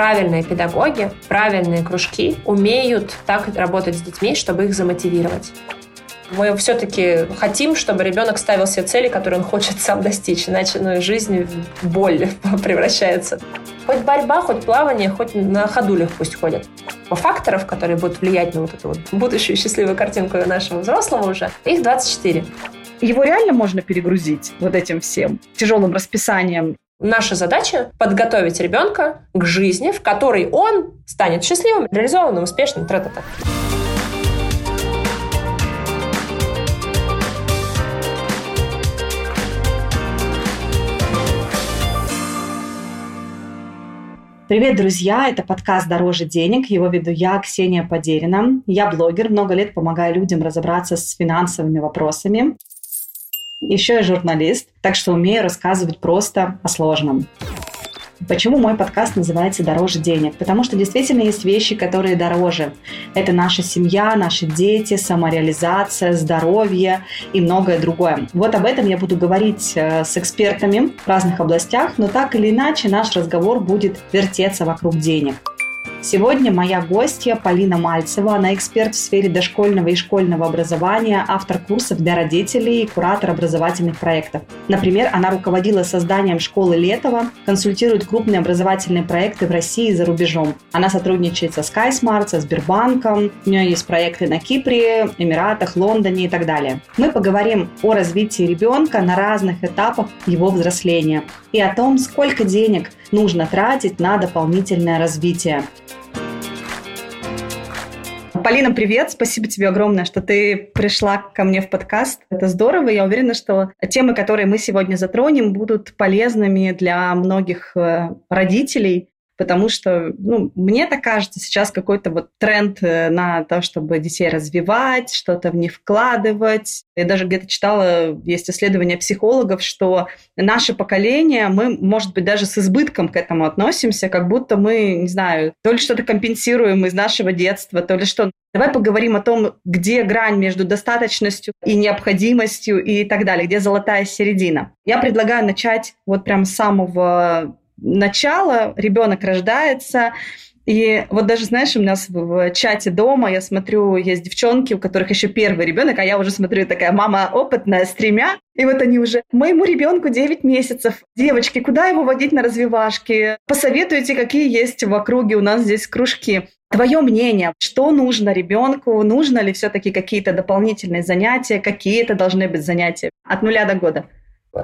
правильные педагоги, правильные кружки умеют так работать с детьми, чтобы их замотивировать. Мы все-таки хотим, чтобы ребенок ставил себе цели, которые он хочет сам достичь, иначе ну, жизнь в боль превращается. Хоть борьба, хоть плавание, хоть на ходулях пусть ходят. Факторов, которые будут влиять на вот эту вот будущую счастливую картинку нашего взрослого уже, их 24. Его реально можно перегрузить вот этим всем тяжелым расписанием? Наша задача – подготовить ребенка к жизни, в которой он станет счастливым, реализованным, успешным. Тра-та-та. Привет, друзья! Это подкаст «Дороже денег». Его веду я, Ксения Подерина. Я блогер, много лет помогаю людям разобраться с финансовыми вопросами. Еще я журналист, так что умею рассказывать просто о сложном. Почему мой подкаст называется «Дороже денег»? Потому что действительно есть вещи, которые дороже. Это наша семья, наши дети, самореализация, здоровье и многое другое. Вот об этом я буду говорить э, с экспертами в разных областях, но так или иначе наш разговор будет вертеться вокруг денег. Сегодня моя гостья Полина Мальцева. Она эксперт в сфере дошкольного и школьного образования, автор курсов для родителей и куратор образовательных проектов. Например, она руководила созданием школы Летова, консультирует крупные образовательные проекты в России и за рубежом. Она сотрудничает со SkySmart, со Сбербанком. У нее есть проекты на Кипре, Эмиратах, Лондоне и так далее. Мы поговорим о развитии ребенка на разных этапах его взросления и о том, сколько денег нужно тратить на дополнительное развитие. Полина, привет! Спасибо тебе огромное, что ты пришла ко мне в подкаст. Это здорово. Я уверена, что темы, которые мы сегодня затронем, будут полезными для многих э, родителей, потому что, ну, мне так кажется, сейчас какой-то вот тренд э, на то, чтобы детей развивать, что-то в них вкладывать. Я даже где-то читала, есть исследования психологов, что наше поколение, мы, может быть, даже с избытком к этому относимся, как будто мы, не знаю, то ли что-то компенсируем из нашего детства, то ли что. Давай поговорим о том, где грань между достаточностью и необходимостью и так далее, где золотая середина. Я предлагаю начать вот прям с самого начала, ребенок рождается, и вот даже, знаешь, у нас в чате дома, я смотрю, есть девчонки, у которых еще первый ребенок, а я уже смотрю, такая мама опытная, с тремя. И вот они уже, моему ребенку 9 месяцев. Девочки, куда его водить на развивашки? Посоветуйте, какие есть в округе у нас здесь кружки. Твое мнение, что нужно ребенку? Нужно ли все-таки какие-то дополнительные занятия? Какие это должны быть занятия? От нуля до года.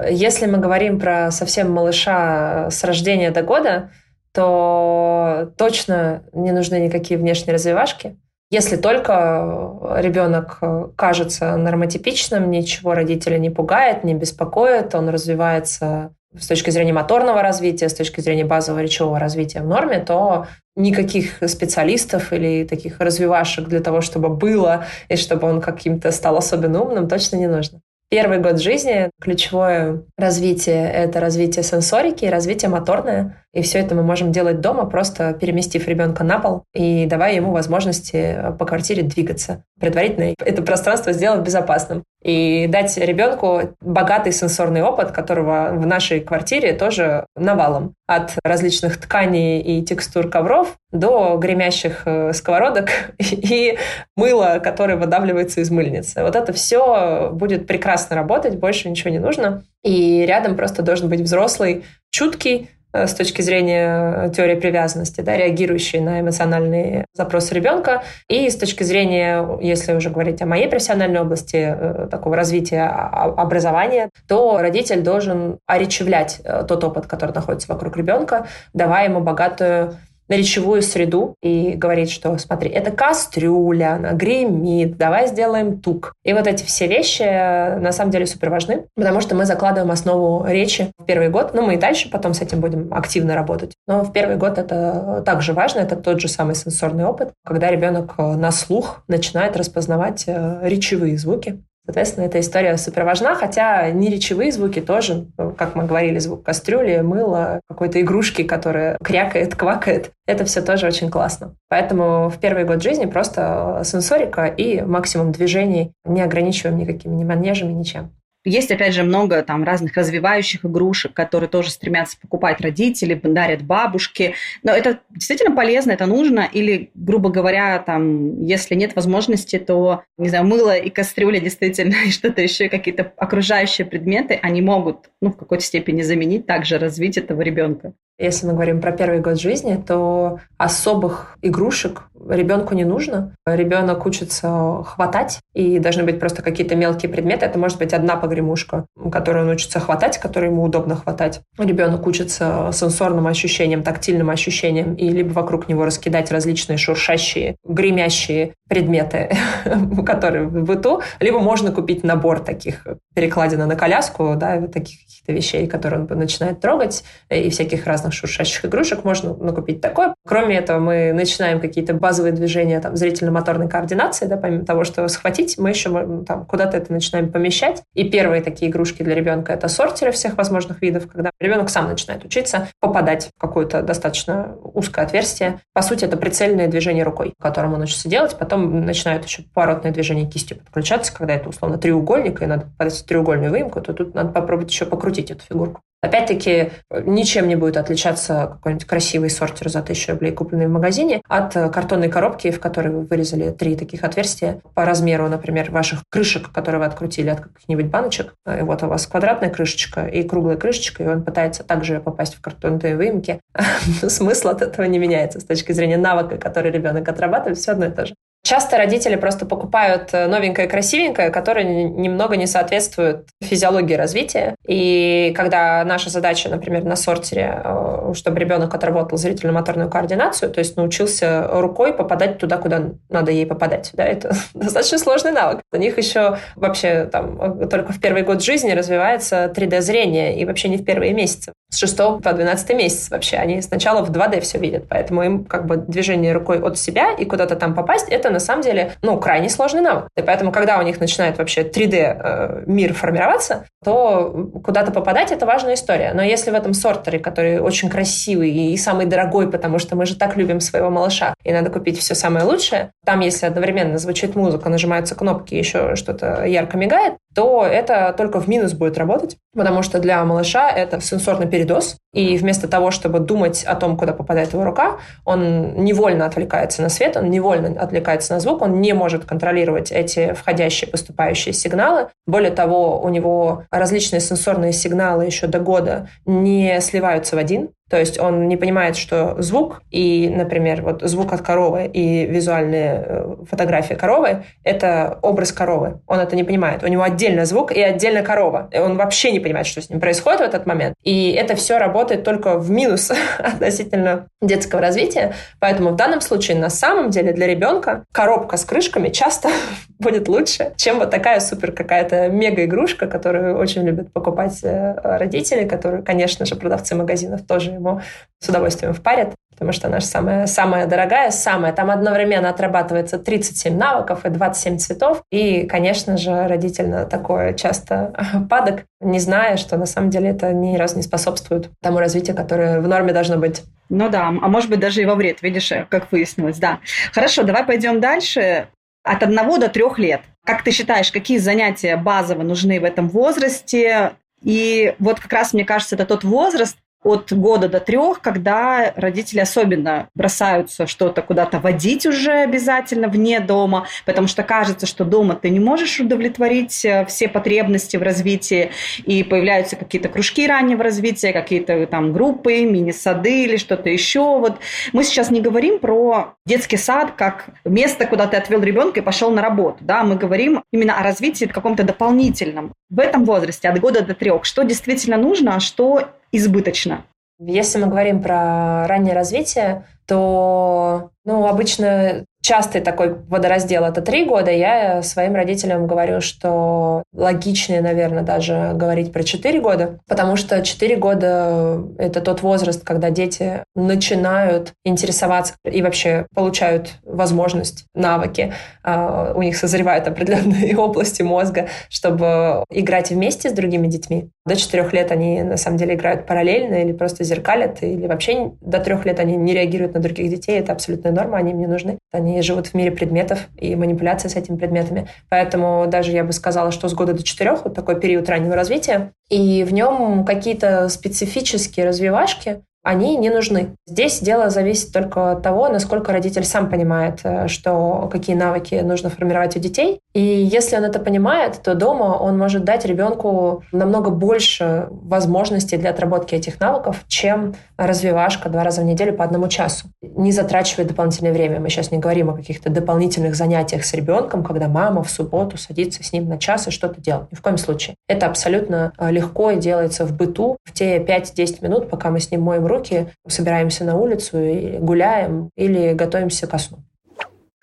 Если мы говорим про совсем малыша с рождения до года, то точно не нужны никакие внешние развивашки. Если только ребенок кажется нормотипичным, ничего родителя не пугает, не беспокоит, он развивается с точки зрения моторного развития, с точки зрения базового речевого развития в норме, то никаких специалистов или таких развивашек для того, чтобы было и чтобы он каким-то стал особенно умным, точно не нужно. Первый год жизни ключевое развитие — это развитие сенсорики и развитие моторное. И все это мы можем делать дома, просто переместив ребенка на пол и давая ему возможности по квартире двигаться. Предварительно это пространство сделать безопасным. И дать ребенку богатый сенсорный опыт, которого в нашей квартире тоже навалом. От различных тканей и текстур ковров до гремящих э, сковородок и мыла, которое выдавливается из мыльницы. Вот это все будет прекрасно работать, больше ничего не нужно. И рядом просто должен быть взрослый, чуткий, Э, с точки зрения теории привязанности, да, реагирующие на эмоциональные запросы ребенка, и с точки зрения, если уже говорить о моей профессиональной области э, такого развития образования, то родитель должен оречевлять э, тот опыт, который находится вокруг ребенка, давая ему богатую на речевую среду и говорить, что смотри, это кастрюля, она гремит, давай сделаем тук. И вот эти все вещи э, на самом деле супер важны, потому что мы закладываем основу речи в первый год, ну мы и дальше потом с этим будем активно работать. Но в первый год это также важно, это тот же самый сенсорный опыт, когда ребенок э, на слух начинает распознавать э, речевые звуки. Соответственно, эта история супер важна, хотя не речевые звуки тоже, как мы говорили, звук кастрюли, мыла, какой-то игрушки, которая крякает, квакает. Это все тоже очень классно. Поэтому в первый год жизни просто сенсорика и максимум движений, не ограничиваем никакими ни манежами, ничем. Есть, опять же, много там разных развивающих игрушек, которые тоже стремятся покупать родители, дарят бабушки. Но это действительно полезно, это нужно. Или, грубо говоря, там, если нет возможности, то, не знаю, мыло и кастрюля действительно, и что-то еще, какие-то окружающие предметы, они могут, ну, в какой-то степени заменить также развить этого ребенка. Если мы говорим про первый год жизни, то особых игрушек ребенку не нужно. Ребенок учится хватать, и должны быть просто какие-то мелкие предметы. Это может быть одна погремушка, которую он учится хватать, которую ему удобно хватать. Ребенок учится сенсорным ощущениям, тактильным ощущениям, и либо вокруг него раскидать различные шуршащие, гремящие предметы, которые в быту, либо можно купить набор таких перекладина на коляску, да, вот таких каких-то вещей, которые он начинает трогать, и всяких разных шуршащих игрушек можно накупить такое. Кроме этого, мы начинаем какие-то базовые движения там, зрительно-моторной координации, да, помимо того, что схватить, мы еще там, куда-то это начинаем помещать. И первые такие игрушки для ребенка — это сортеры всех возможных видов, когда ребенок сам начинает учиться попадать в какое-то достаточно узкое отверстие. По сути, это прицельное движение рукой, которым он учится делать. Потом начинают еще поворотное движение кистью подключаться, когда это условно треугольник, и надо попадать в треугольную выемку, то тут надо попробовать еще покрутить эту фигурку. Опять-таки, ничем не будет отличаться какой-нибудь красивый сортир за тысячу рублей, купленный в магазине, от картонной коробки, в которой вы вырезали три таких отверстия по размеру, например, ваших крышек, которые вы открутили от каких-нибудь баночек. И вот у вас квадратная крышечка и круглая крышечка, и он пытается также попасть в картонные выемки. Смысл от этого не меняется с точки зрения навыка, который ребенок отрабатывает, все одно и то же. Часто родители просто покупают э, новенькое красивенькое, которое немного не соответствует физиологии развития. И когда наша задача, например, на сортере, э, чтобы ребенок отработал зрительно-моторную координацию, то есть научился рукой попадать туда, куда надо ей попадать. Да, это достаточно сложный навык. У них еще вообще там только в первый год жизни развивается 3D-зрение, и вообще не в первые месяцы. С 6 по 12 месяц вообще. Они сначала в 2D все видят, поэтому им как бы движение рукой от себя и куда-то там попасть, это на самом деле, ну, крайне сложный навык. И поэтому, когда у них начинает вообще 3D э, мир формироваться, то куда-то попадать – это важная история. Но если в этом сортере, который очень красивый и самый дорогой, потому что мы же так любим своего малыша, и надо купить все самое лучшее, там, если одновременно звучит музыка, нажимаются кнопки, еще что-то ярко мигает, то это только в минус будет работать, потому что для малыша это сенсорный передоз, и вместо того, чтобы думать о том, куда попадает его рука, он невольно отвлекается на свет, он невольно отвлекается на звук, он не может контролировать эти входящие, поступающие сигналы. Более того, у него различные сенсорные сигналы еще до года не сливаются в один, то есть он не понимает, что звук и, например, вот звук от коровы и визуальная э, фотография коровы — это образ коровы. Он это не понимает. У него отдельно звук и отдельно корова. И он вообще не понимает, что с ним происходит в этот момент. И это все работает только в минус относительно детского развития. Поэтому в данном случае на самом деле для ребенка коробка с крышками часто будет лучше, чем вот такая супер какая-то мега-игрушка, которую очень любят покупать э, родители, которые, конечно же, продавцы магазинов тоже ему с удовольствием впарят, потому что она же самая, самая дорогая, самая. Там одновременно отрабатывается 37 навыков и 27 цветов. И, конечно же, родитель на такое часто падок, не зная, что на самом деле это ни разу не способствует тому развитию, которое в норме должно быть. Ну да, а может быть даже и во вред, видишь, как выяснилось, да. Хорошо, давай пойдем дальше. От одного до трех лет. Как ты считаешь, какие занятия базово нужны в этом возрасте? И вот как раз, мне кажется, это тот возраст, от года до трех, когда родители особенно бросаются что-то куда-то водить уже обязательно вне дома, потому что кажется, что дома ты не можешь удовлетворить э, все потребности в развитии, и появляются какие-то кружки раннего развития, какие-то там группы, мини-сады или что-то еще. Вот мы сейчас не говорим про детский сад как место, куда ты отвел ребенка и пошел на работу. Да? Мы говорим именно о развитии каком-то дополнительном. В этом возрасте от года до трех, что действительно нужно, а что избыточно. Если мы говорим про раннее развитие, то ну, обычно частый такой водораздел – это три года. Я своим родителям говорю, что логичнее, наверное, даже говорить про четыре года, потому что четыре года – это тот возраст, когда дети начинают интересоваться и вообще получают возможность, навыки. А, у них созревают определенные области мозга, чтобы играть вместе с другими детьми. До четырех лет они, на самом деле, играют параллельно или просто зеркалят, или вообще до трех лет они не реагируют на других детей. Это абсолютная норма, они им не нужны. Они живут в мире предметов и манипуляции с этими предметами. Поэтому даже я бы сказала, что с года до четырех вот такой период раннего развития, и в нем какие-то специфические развивашки, они не нужны. Здесь дело зависит только от того, насколько родитель сам понимает, э, что какие навыки нужно формировать у детей. И если он это понимает, то дома он может дать ребенку намного больше возможностей для отработки этих навыков, чем развивашка два раза в неделю по одному часу. Не затрачивает дополнительное время. Мы сейчас не говорим о каких-то дополнительных занятиях с ребенком, когда мама в субботу садится с ним на час и что-то делает. Ни в коем случае. Это абсолютно э, легко делается в быту в те 5-10 минут, пока мы с ним моем руки руки, собираемся на улицу и гуляем или готовимся ко сну.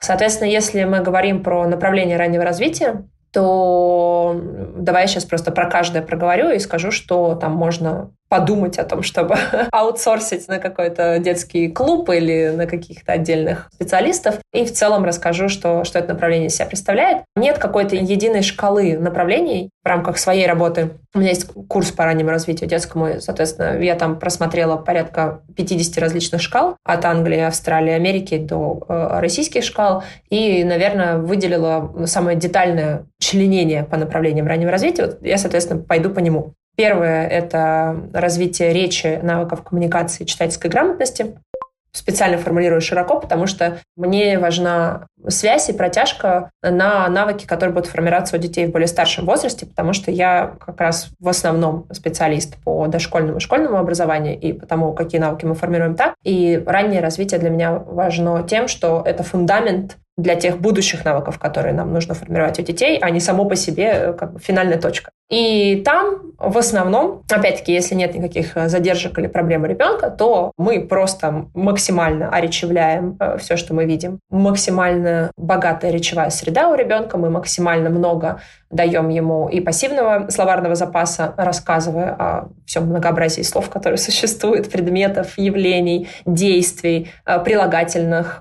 Соответственно, если мы говорим про направление раннего развития, то давай я сейчас просто про каждое проговорю и скажу, что там можно подумать о том, чтобы аутсорсить на какой-то детский клуб или на каких-то отдельных специалистов. И в целом расскажу, что, что это направление себя представляет. Нет какой-то единой шкалы направлений в рамках своей работы. У меня есть курс по раннему развитию детскому, и, соответственно, я там просмотрела порядка 50 различных шкал от Англии, Австралии, Америки до э, российских шкал и, наверное, выделила самое детальное членение по направлениям раннего развития. Вот я, соответственно, пойду по нему. Первое – это развитие речи, навыков коммуникации, читательской грамотности. Специально формулирую широко, потому что мне важна связь и протяжка на навыки, которые будут формироваться у детей в более старшем возрасте, потому что я как раз в основном специалист по дошкольному и школьному образованию и по тому, какие навыки мы формируем так. И раннее развитие для меня важно тем, что это фундамент для тех будущих навыков, которые нам нужно формировать у детей, а не само по себе э, как бы финальная точка. И там в основном, опять-таки, если нет никаких э, задержек или проблем у ребенка, то мы просто максимально оречевляем э, все, что мы видим. Максимально богатая речевая среда у ребенка, мы максимально много даем ему и пассивного словарного запаса, рассказывая о всем многообразии слов, которые существуют, предметов, явлений, действий, прилагательных,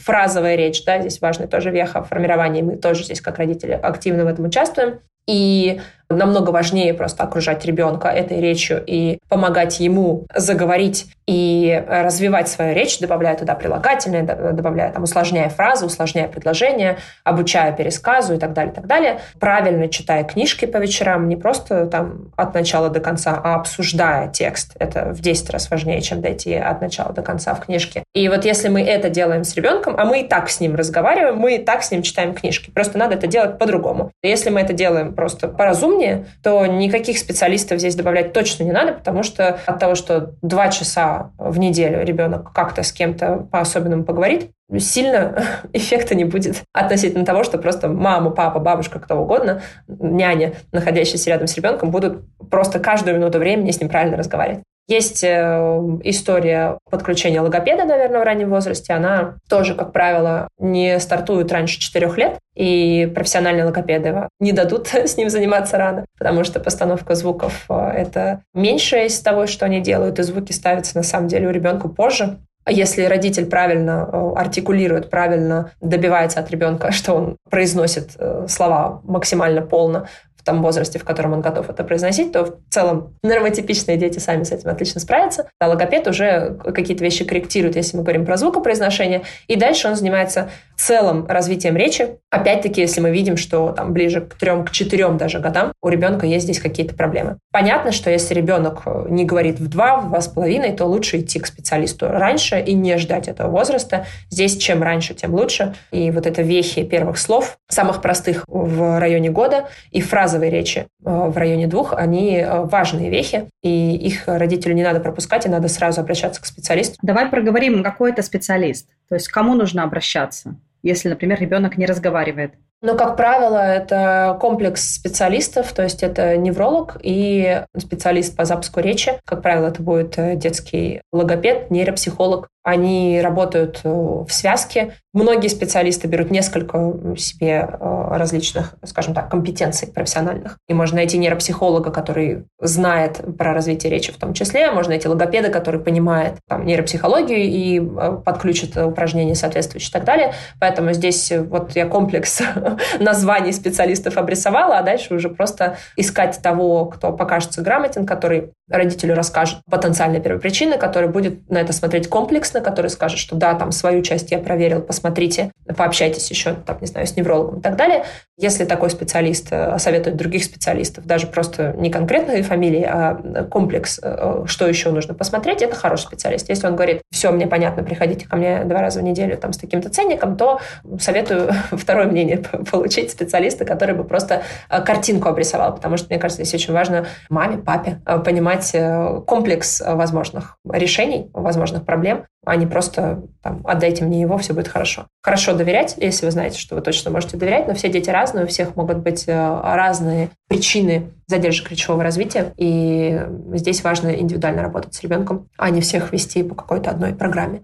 фразовая речь, да, здесь важный тоже веха формирования, мы тоже здесь как родители активно в этом участвуем. И намного важнее просто окружать ребенка этой речью и помогать ему заговорить и развивать свою речь, добавляя туда прилагательные, добавляя там, усложняя фразы, усложняя предложения, обучая пересказу и так далее, так далее. Правильно читая книжки по вечерам, не просто там от начала до конца, а обсуждая текст. Это в 10 раз важнее, чем дойти от начала до конца в книжке. И вот если мы это делаем с ребенком, а мы и так с ним разговариваем, мы и так с ним читаем книжки. Просто надо это делать по-другому. Если мы это делаем просто поразумнее, то никаких специалистов здесь добавлять точно не надо, потому что от того, что два часа в неделю ребенок как-то с кем-то по-особенному поговорит, сильно эффекта не будет относительно того, что просто мама, папа, бабушка, кто угодно, няня, находящиеся рядом с ребенком, будут просто каждую минуту времени с ним правильно разговаривать. Есть э, история подключения логопеда, наверное, в раннем возрасте. Она тоже, как правило, не стартует раньше 4 лет, и профессиональные логопеды не дадут с ним заниматься рано, потому что постановка звуков э, — это меньшее из того, что они делают, и звуки ставятся на самом деле у ребенка позже. Если родитель правильно э, артикулирует, правильно добивается от ребенка, что он произносит слова максимально полно, в том возрасте, в котором он готов это произносить, то в целом нормотипичные дети сами с этим отлично справятся. А логопед уже какие-то вещи корректирует, если мы говорим про звукопроизношение. И дальше он занимается целым развитием речи. Опять-таки, если мы видим, что там ближе к трем, к четырем даже годам у ребенка есть здесь какие-то проблемы. Понятно, что если ребенок э, не говорит в два, в два с половиной, то лучше идти к специалисту раньше и не ждать этого возраста. Здесь чем раньше, тем лучше. И вот это вехи первых слов, самых простых в районе года, и фразы базовой речи э, в районе двух, они э, важные вехи, и их родителю не надо пропускать, и надо сразу обращаться к специалисту. Давай проговорим, какой это специалист, то есть к кому нужно обращаться, если, например, ребенок не разговаривает. Но, как правило, это комплекс специалистов, то есть это невролог и специалист по запуску речи. Как правило, это будет э, детский логопед, нейропсихолог. Они работают в связке, Многие специалисты берут несколько себе э, различных, скажем так, компетенций профессиональных. И можно найти нейропсихолога, который знает про развитие речи в том числе. Можно найти логопеда, который понимает там, нейропсихологию и э, подключит упражнения соответствующие и так далее. Поэтому здесь вот я комплекс названий специалистов обрисовала, а дальше уже просто искать того, кто покажется грамотен, который родителю расскажет потенциальные первопричины, который будет на это смотреть комплексно, который скажет, что да, там свою часть я проверил, посмотрите, пообщайтесь еще, там, не знаю, с неврологом и так далее. Если такой специалист э, советует других специалистов, даже просто не конкретные фамилии, а комплекс, э, что еще нужно посмотреть, это хороший специалист. Если он говорит, все, мне понятно, приходите ко мне два раза в неделю там, с таким-то ценником, то советую второе мнение получить специалиста, который бы просто э, картинку обрисовал, потому что, мне кажется, здесь очень важно маме, папе понимать, понимать э, комплекс э, возможных решений, возможных проблем, а не просто там, отдайте мне его, все будет хорошо. Хорошо доверять, если вы знаете, что вы точно можете доверять, но все дети разные, у всех могут быть э, разные причины задержек речевого развития, и здесь важно индивидуально работать с ребенком, а не всех вести по какой-то одной программе.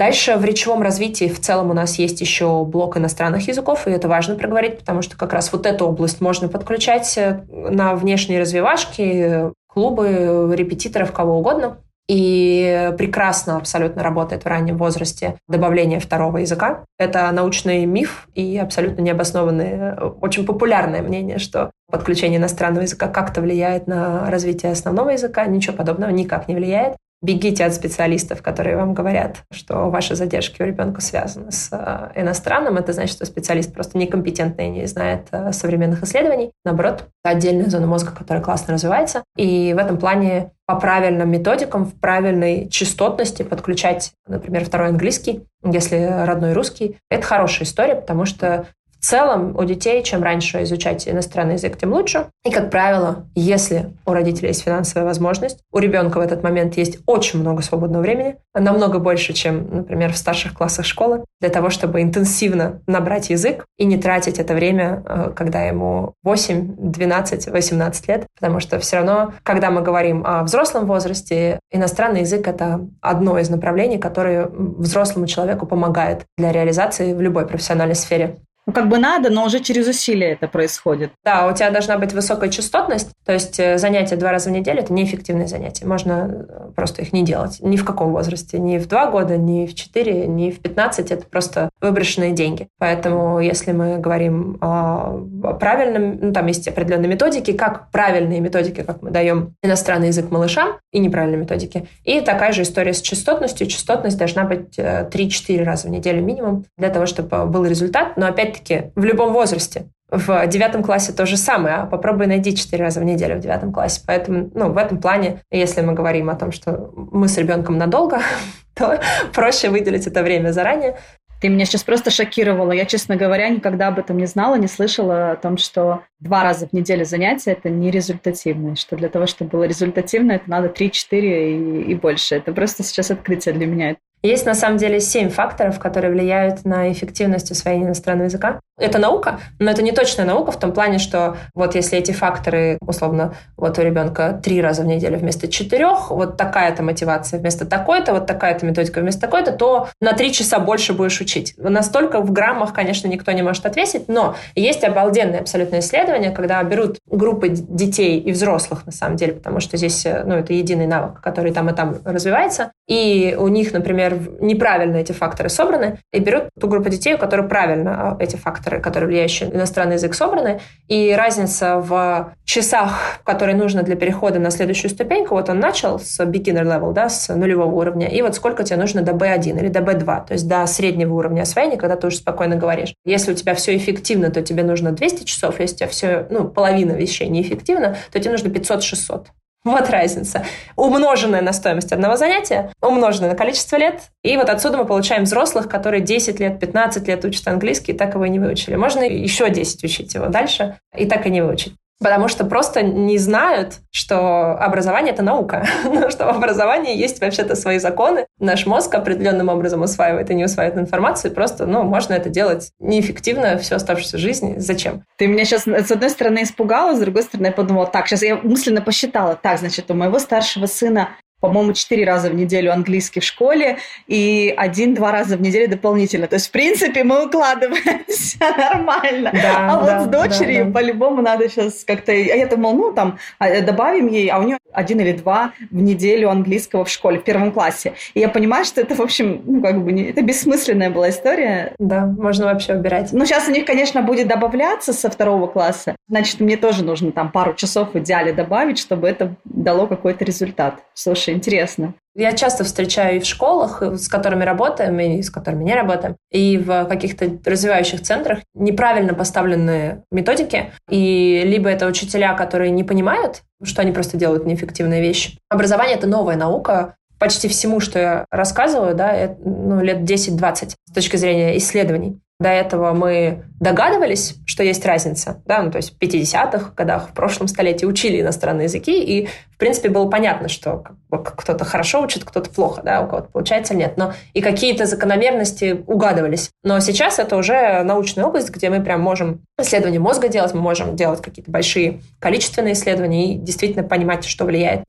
Дальше в речевом развитии в целом у нас есть еще блок иностранных языков, и это важно проговорить, потому что как раз вот эту область можно подключать на внешние развивашки, клубы репетиторов, кого угодно. И прекрасно абсолютно работает в раннем возрасте добавление второго языка. Это научный миф и абсолютно необоснованное, очень популярное мнение, что подключение иностранного языка как-то влияет на развитие основного языка. Ничего подобного никак не влияет. Бегите от специалистов, которые вам говорят, что ваши задержки у ребенка связаны с э, иностранным. Это значит, что специалист просто некомпетентный и не знает э, современных исследований. Наоборот, отдельная зона мозга, которая классно развивается. И в этом плане по правильным методикам, в правильной частотности подключать, например, второй английский, если родной русский, это хорошая история, потому что в целом у детей, чем раньше изучать иностранный язык, тем лучше. И, как правило, если у родителей есть финансовая возможность, у ребенка в этот момент есть очень много свободного времени, намного больше, чем, например, в старших классах школы, для того, чтобы интенсивно набрать язык и не тратить это время, э, когда ему 8, 12, 18 лет, потому что все равно, когда мы говорим о взрослом возрасте, иностранный язык — это одно из направлений, которое взрослому человеку помогает для реализации в любой профессиональной сфере ну, как бы надо, но уже через усилия это происходит. Да, у тебя должна быть высокая частотность, то есть э, занятия два раза в неделю – это неэффективные занятия. Можно э, просто их не делать. Ни в каком возрасте. Ни в два года, ни в четыре, ни в пятнадцать. Это просто выброшенные деньги. Поэтому если мы говорим о правильном, ну, там есть определенные методики, как правильные методики, как мы даем иностранный язык малышам, и неправильные методики. И такая же история с частотностью. Частотность должна быть 3-4 э, раза в неделю минимум для того, чтобы был результат. Но опять опять-таки, в любом возрасте. В девятом классе то же самое, а попробуй найди четыре раза в неделю в девятом классе. Поэтому, ну, в этом плане, если мы говорим о том, что мы с ребенком надолго, то проще выделить это время заранее. Ты меня сейчас просто шокировала. Я, честно говоря, никогда об этом не знала, не слышала о том, что два раза в неделю занятия – это не результативно. Что для того, чтобы было результативно, это надо 3-4 и, и больше. Это просто сейчас открытие для меня. Есть на самом деле семь факторов, которые влияют на эффективность усвоения иностранного языка. Это наука, но это не точная наука в том плане, что вот если эти факторы, условно, вот у ребенка три раза в неделю вместо четырех, вот такая-то мотивация вместо такой-то, вот такая-то методика вместо такой-то, то на три часа больше будешь учить. Настолько в граммах, конечно, никто не может ответить, но есть обалденные абсолютно исследования, когда берут группы детей и взрослых, на самом деле, потому что здесь, ну, это единый навык, который там и там развивается, и у них, например, неправильно эти факторы собраны, и берут ту группу детей, у которых правильно а, эти факторы, которые влияющие на иностранный язык, собраны, и разница в часах, которые нужно для перехода на следующую ступеньку, вот он начал с beginner level, да, с нулевого уровня, и вот сколько тебе нужно до B1 или до B2, то есть до среднего уровня освоения, когда ты уже спокойно говоришь. Если у тебя все эффективно, то тебе нужно 200 часов, если у тебя все, ну, половина вещей неэффективно, то тебе нужно 500-600. Вот разница. Умноженная на стоимость одного занятия, умноженная на количество лет. И вот отсюда мы получаем взрослых, которые 10 лет, 15 лет учат английский, и так его и не выучили. Можно еще 10 учить его дальше, и так и не выучить потому что просто не знают, что образование — это наука, ну, что в образовании есть вообще-то свои законы. Наш мозг определенным образом усваивает и не усваивает информацию, просто, ну, можно это делать неэффективно всю оставшуюся жизнь. Зачем? Ты меня сейчас, с одной стороны, испугала, с другой стороны, я подумала, так, сейчас я мысленно посчитала, так, значит, у моего старшего сына по-моему, четыре раза в неделю английский в школе и один-два раза в неделю дополнительно. То есть, в принципе, мы укладываемся нормально. Да, а да, вот с дочерью да, да. по-любому надо сейчас как-то... А я думала, ну, там, а, добавим ей, а у нее один или два в неделю английского в школе, в первом классе. И я понимаю, что это, в общем, ну, как бы, не, это бессмысленная была история. Да, можно вообще убирать. Ну, сейчас у них, конечно, будет добавляться со второго класса. Значит, мне тоже нужно там пару часов в идеале добавить, чтобы это дало какой-то результат. Слушай, интересно. Я часто встречаю и в школах, с которыми работаем, и с которыми не работаем, и в каких-то развивающих центрах неправильно поставленные методики, и либо это учителя, которые не понимают, что они просто делают неэффективные вещи. Образование — это новая наука, почти всему, что я рассказываю, да, ну, лет 10-20 с точки зрения исследований. До этого мы догадывались, что есть разница, да, ну, то есть в 50-х годах, в прошлом столетии учили иностранные языки, и, в принципе, было понятно, что кто-то хорошо учит, кто-то плохо, да, у кого-то получается, нет. Но и какие-то закономерности угадывались. Но сейчас это уже научная область, где мы прям можем исследования мозга делать, мы можем делать какие-то большие количественные исследования и действительно понимать, что влияет.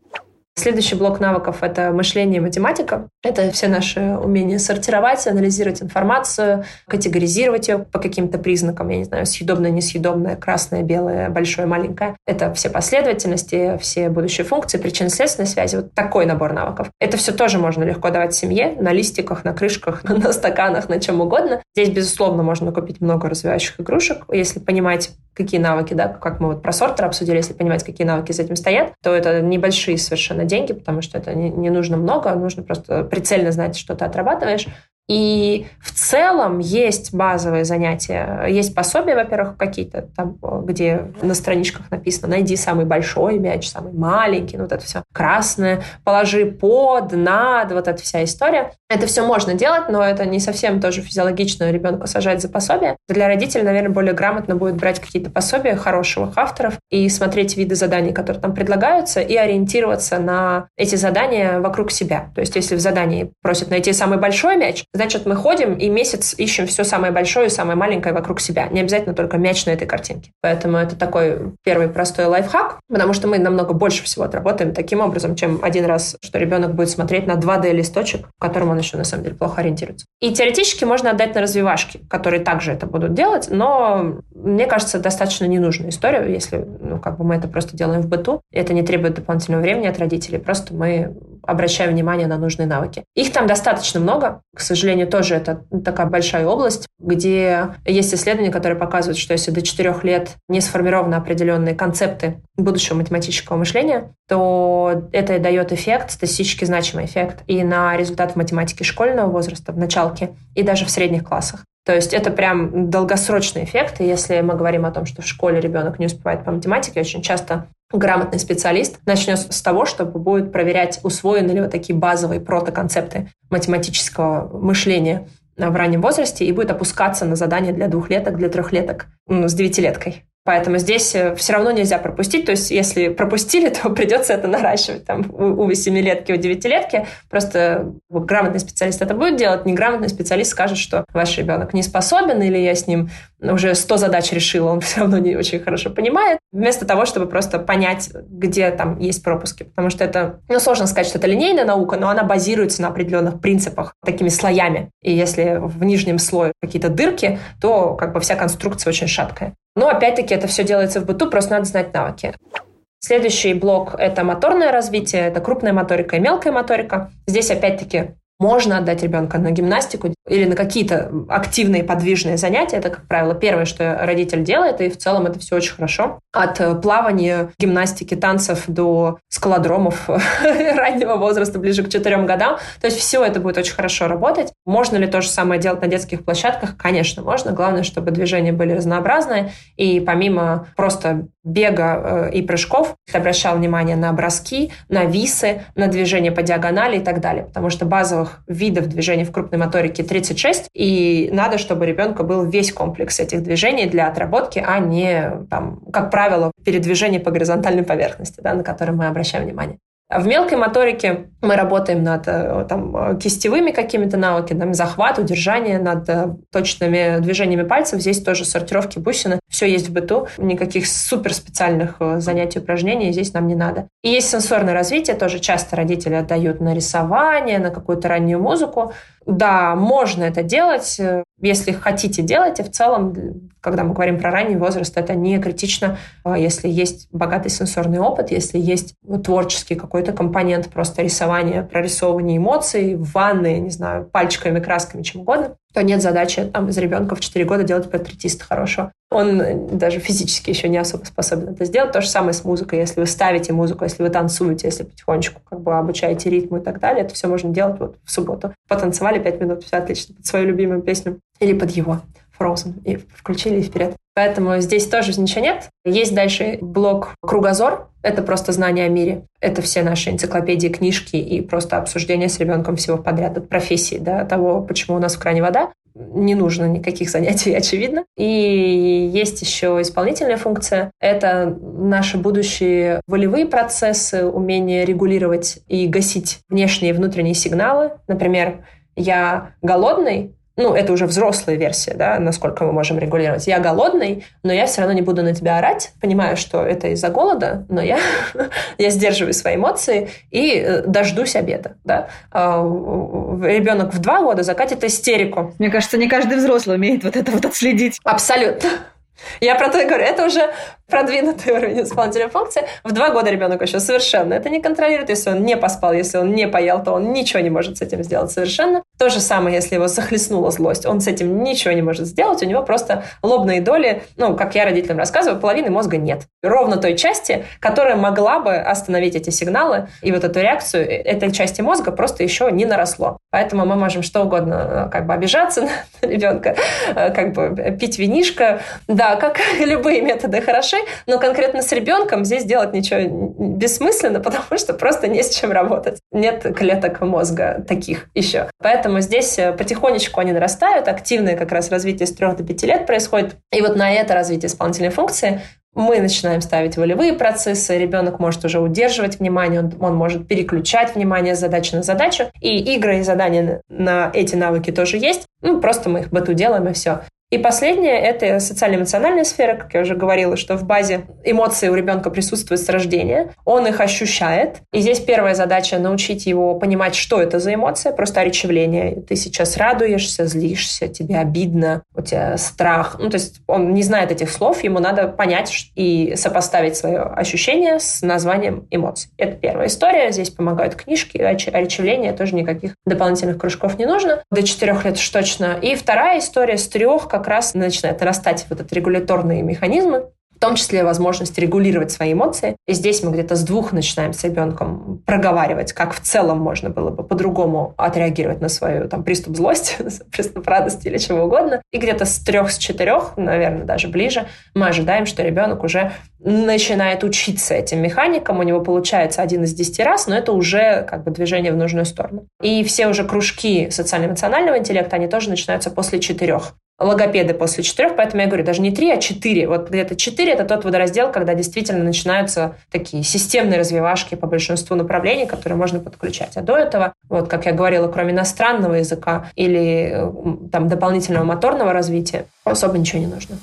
Следующий блок навыков — это мышление и математика. Это все наши умения сортировать, анализировать информацию, категоризировать ее по каким-то признакам, я не знаю, съедобное, несъедобное, красное, белое, большое, маленькое. Это все последовательности, все будущие функции, причинно-следственной связи. Вот такой набор навыков. Это все тоже можно легко давать семье, на листиках, на крышках, на стаканах, на чем угодно. Здесь, безусловно, можно купить много развивающих игрушек, если понимать, какие навыки, да, как мы вот про сортер обсудили, если понимать, какие навыки за этим стоят, то это небольшие совершенно на деньги, потому что это не, не нужно много, нужно просто прицельно знать, что ты отрабатываешь. И в целом есть базовые занятия. Есть пособия, во-первых, какие-то там, где на страничках написано «найди самый большой мяч, самый маленький», ну вот это все красное, положи под, над, вот эта вся история. Это все можно делать, но это не совсем тоже физиологично ребенка сажать за пособие. Для родителей, наверное, более грамотно будет брать какие-то пособия хороших авторов и смотреть виды заданий, которые там предлагаются, и ориентироваться на эти задания вокруг себя. То есть если в задании просят найти самый большой мяч, Значит, мы ходим и месяц ищем все самое большое и самое маленькое вокруг себя. Не обязательно только мяч на этой картинке. Поэтому это такой первый простой лайфхак, потому что мы намного больше всего отработаем таким образом, чем один раз, что ребенок будет смотреть на 2D-листочек, в котором он еще на самом деле плохо ориентируется. И теоретически можно отдать на развивашки, которые также это будут делать, но мне кажется, достаточно ненужная история, если ну, как бы мы это просто делаем в быту. Это не требует дополнительного времени от родителей, просто мы обращаем внимание на нужные навыки. Их там достаточно много. К сожалению, тоже это такая большая область, где есть исследования, которые показывают, что если до 4 лет не сформированы определенные концепты будущего математического мышления, то это дает эффект, статистически значимый эффект и на результат в математике школьного возраста, в началке, и даже в средних классах. То есть это прям долгосрочный эффект. И если мы говорим о том, что в школе ребенок не успевает по математике, очень часто грамотный специалист начнет с того, чтобы будет проверять, усвоены ли вот такие базовые протоконцепты математического мышления в раннем возрасте и будет опускаться на задания для двухлеток, для трехлеток с девятилеткой. Поэтому здесь э, все равно нельзя пропустить. То есть если пропустили, то придется это наращивать. Там, у 8-летки, у 9-летки просто грамотный специалист это будет делать, неграмотный специалист скажет, что ваш ребенок не способен, или я с ним уже 100 задач решила, он все равно не очень хорошо понимает, вместо того, чтобы просто понять, где там есть пропуски. Потому что это, ну, сложно сказать, что это линейная наука, но она базируется на определенных принципах, такими слоями. И если в нижнем слое какие-то дырки, то как бы вся конструкция очень шаткая. Но опять-таки это все делается в быту, просто надо знать навыки. Следующий блок – это моторное развитие, это крупная моторика и мелкая моторика. Здесь опять-таки можно отдать ребенка на гимнастику или на какие-то активные подвижные занятия. Это, как правило, первое, что родитель делает, и в целом это все очень хорошо. От э, плавания, гимнастики, танцев до скалодромов раннего возраста, ближе к четырем годам. То есть все это будет очень хорошо работать. Можно ли то же самое делать на детских площадках? Конечно, можно. Главное, чтобы движения были разнообразные. И помимо просто бега э, и прыжков, обращал внимание на броски, на висы, на движение по диагонали и так далее. Потому что базовых видов движений в крупной моторике 36, и надо, чтобы ребенка был весь комплекс этих движений для отработки, а не, там, как правило, передвижение по горизонтальной поверхности, да, на которые мы обращаем внимание. В мелкой моторике мы работаем над э, там, кистевыми какими-то навыками, захват, удержание, над э, точными движениями пальцев. Здесь тоже сортировки бусины. Все есть в быту. Никаких супер специальных э, занятий, упражнений здесь нам не надо. И есть сенсорное развитие. Тоже часто родители отдают на рисование, на какую-то раннюю музыку. Да, можно это делать, если хотите делать, и в целом, когда мы говорим про ранний возраст, это не критично, если есть богатый сенсорный опыт, если есть творческий какой-то компонент просто рисования, прорисовывания эмоций, ванны, не знаю, пальчиками, красками, чем угодно, то нет задачи там, из ребенка в 4 года делать портретиста хорошо. Он даже физически еще не особо способен это сделать. То же самое с музыкой. Если вы ставите музыку, если вы танцуете, если потихонечку как бы обучаете ритму и так далее, это все можно делать вот в субботу. Потанцевали 5 минут, все отлично, под свою любимую песню или под его. Frozen. И включили и вперед. Поэтому здесь тоже ничего нет. Есть дальше блок «Кругозор». Это просто знание о мире. Это все наши энциклопедии, книжки и просто обсуждение с ребенком всего подряд. От профессии, да, того, почему у нас в кране вода. Не нужно никаких занятий, очевидно. И есть еще исполнительная функция. Это наши будущие волевые процессы, умение регулировать и гасить внешние и внутренние сигналы. Например, я голодный, ну, это уже взрослая версия, да, насколько мы можем регулировать. Я голодный, но я все равно не буду на тебя орать, понимаю, что это из-за голода, но я, я сдерживаю свои эмоции и э, дождусь обеда, да. А, ребенок в два года закатит истерику. Мне кажется, не каждый взрослый умеет вот это вот отследить. Абсолютно. Я про то и говорю, это уже продвинутый уровень исполнительной функции. В два года ребенок еще совершенно это не контролирует. Если он не поспал, если он не поел, то он ничего не может с этим сделать совершенно. То же самое, если его захлестнула злость, он с этим ничего не может сделать. У него просто лобные доли, ну, как я родителям рассказываю, половины мозга нет. Ровно той части, которая могла бы остановить эти сигналы и вот эту реакцию э, этой части мозга просто еще не наросло. Поэтому мы можем что угодно э, как бы обижаться на ребенка, э, как бы пить винишко. Да, как любые методы хороши, но конкретно с ребенком здесь делать ничего бессмысленно, потому что просто не с чем работать. Нет клеток мозга таких еще. Поэтому здесь э, потихонечку они нарастают, активное как раз развитие с 3 до 5 лет происходит. И вот на это развитие исполнительной функции мы начинаем ставить волевые процессы, ребенок может уже удерживать внимание, он, он может переключать внимание с задачи на задачу. И игры и задания на эти навыки тоже есть. Ну, просто мы их быту делаем, и все. И последнее – это социально-эмоциональная сфера, как я уже говорила, что в базе эмоции у ребенка присутствуют с рождения, он их ощущает. И здесь первая задача – научить его понимать, что это за эмоция, просто оречевление. Ты сейчас радуешься, злишься, тебе обидно, у тебя страх. Ну, то есть он не знает этих слов, ему надо понять и сопоставить свое ощущение с названием эмоций. Это первая история. Здесь помогают книжки, оречевление, тоже никаких дополнительных кружков не нужно. До четырех лет уж точно. И вторая история с трех, как как раз начинает нарастать вот этот регуляторные механизмы, в том числе возможность регулировать свои эмоции. И здесь мы где-то с двух начинаем с ребенком проговаривать, как в целом можно было бы по-другому отреагировать на свою там, приступ злости, приступ радости или чего угодно. И где-то с трех, с четырех, наверное, даже ближе, мы ожидаем, что ребенок уже начинает учиться этим механикам, у него получается один из десяти раз, но это уже как бы движение в нужную сторону. И все уже кружки социально-эмоционального интеллекта, они тоже начинаются после четырех логопеды после четырех, поэтому я говорю, даже не три, а четыре. Вот где-то четыре – это тот водораздел, когда действительно начинаются такие системные развивашки по большинству направлений, которые можно подключать. А до этого, вот как я говорила, кроме иностранного языка или там дополнительного моторного развития, особо ничего не нужно.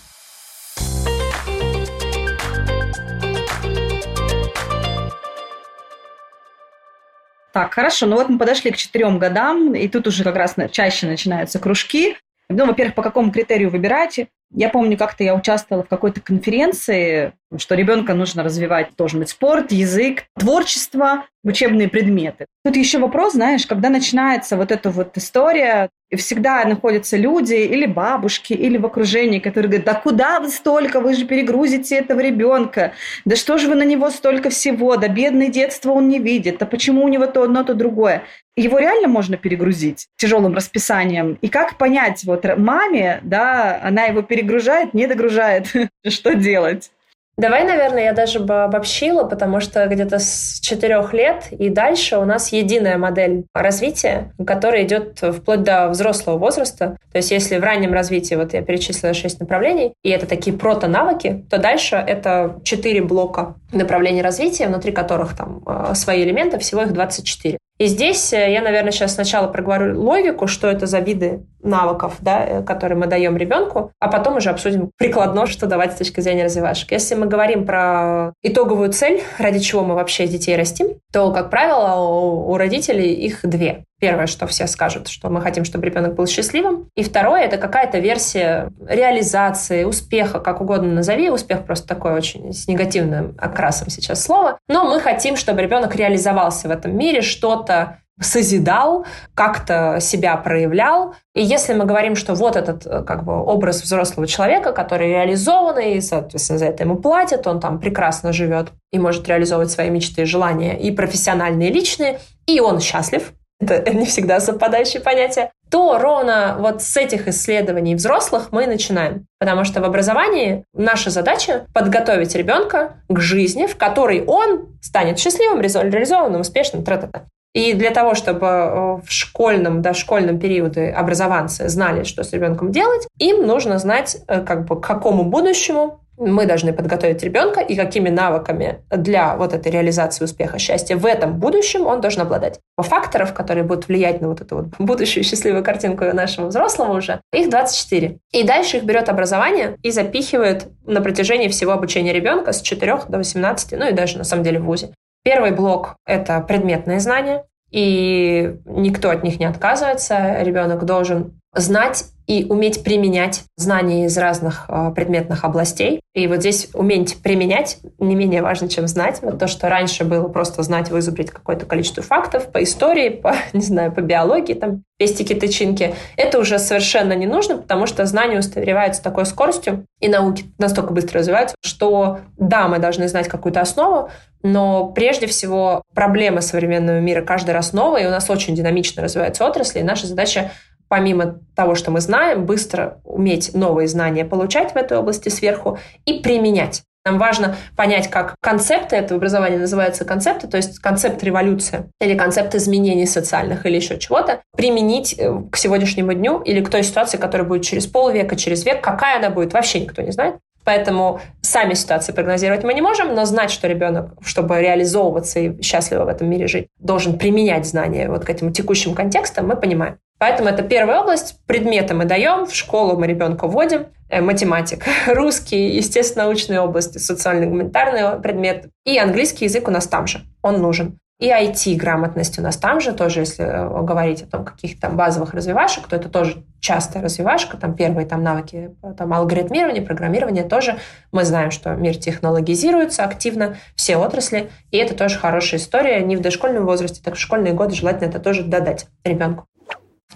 Так, хорошо, ну вот мы подошли к четырем годам, и тут уже как раз чаще начинаются кружки. Ну, во-первых, по какому критерию выбираете? Я помню, как-то я участвовала в какой-то конференции, что ребенка нужно развивать, должен быть спорт, язык, творчество, учебные предметы. Тут еще вопрос, знаешь, когда начинается вот эта вот история, всегда находятся люди или бабушки, или в окружении, которые говорят, да куда вы столько, вы же перегрузите этого ребенка, да что же вы на него столько всего, да бедное детство он не видит, да почему у него то одно, то другое. Его реально можно перегрузить тяжелым расписанием. И как понять, вот маме, да, она его перегружает, не догружает, что делать? Давай, наверное, я даже бы обобщила, потому что где-то с четырех лет и дальше у нас единая модель развития, которая идет вплоть до взрослого возраста. То есть если в раннем развитии, вот я перечислила шесть направлений, и это такие прото-навыки, то дальше это четыре блока направлений развития, внутри которых там э, свои элементы, всего их 24. И здесь э, я, наверное, сейчас сначала проговорю логику, что это за виды навыков, да, э, которые мы даем ребенку, а потом уже обсудим прикладно, что давать с точки зрения развивашек. Если мы говорим про итоговую цель, ради чего мы вообще детей растим, то, как правило, у, родителей их две. Первое, что все скажут, что мы хотим, чтобы ребенок был счастливым. И второе, это какая-то версия реализации, успеха, как угодно назови. Успех просто такой очень с негативным окрасом сейчас слово. Но мы хотим, чтобы ребенок реализовался в этом мире, что-то созидал, как-то себя проявлял. И если мы говорим, что вот этот э, как бы образ взрослого человека, который реализованный, и, соответственно, за это ему платят, он там прекрасно живет и может реализовывать свои мечты и желания, и профессиональные, и личные, и он счастлив, это не всегда совпадающие понятия, то ровно вот с этих исследований взрослых мы начинаем. Потому что в образовании наша задача подготовить ребенка к жизни, в которой он станет счастливым, реализованным, успешным, тра -та -та. И для того, чтобы э, в школьном, дошкольном периоде образованцы знали, что с ребенком делать, им нужно знать, э, как бы, к какому будущему мы должны подготовить ребенка и какими навыками для вот этой реализации успеха, счастья в этом будущем он должен обладать. По факторов, которые будут влиять на вот эту вот будущую счастливую картинку нашего взрослого уже, их 24. И дальше их берет образование и запихивает на протяжении всего обучения ребенка с 4 до 18, ну и даже на самом деле в ВУЗе. Первый блок – это предметные знания, и никто от них не отказывается. Ребенок должен знать и уметь применять знания из разных э, предметных областей. И вот здесь уметь применять не менее важно, чем знать. Вот то, что раньше было просто знать, вызубрить какое-то количество фактов по истории, по, не знаю, по биологии, там, пестики-тычинки, это уже совершенно не нужно, потому что знания устаревают с такой скоростью, и науки настолько быстро развиваются, что да, мы должны знать какую-то основу, но прежде всего проблемы современного мира каждый раз новые, и у нас очень динамично развиваются отрасли, и наша задача помимо того, что мы знаем, быстро уметь новые знания получать в этой области сверху и применять. Нам важно понять, как концепты этого образования называются концепты, то есть концепт революции или концепт изменений социальных или еще чего-то, применить э, к сегодняшнему дню или к той ситуации, которая будет через полвека, через век, какая она будет, вообще никто не знает. Поэтому сами ситуации прогнозировать мы не можем, но знать, что ребенок, чтобы реализовываться и счастливо в этом мире жить, должен применять знания вот к этим текущим контекстам, мы понимаем. Поэтому это первая область. Предметы мы даем, в школу мы ребенка вводим. Э, математик, русский, естественно-научные области, социально-гуманитарный предмет. И английский язык у нас там же. Он нужен. И IT-грамотность у нас там же тоже, если э, говорить о том каких-то там базовых развивашек, то это тоже частая развивашка, там первые там навыки там, алгоритмирования, программирования тоже. Мы знаем, что мир технологизируется активно, все отрасли, и это тоже хорошая история, не в дошкольном возрасте, так в школьные годы желательно это тоже додать ребенку.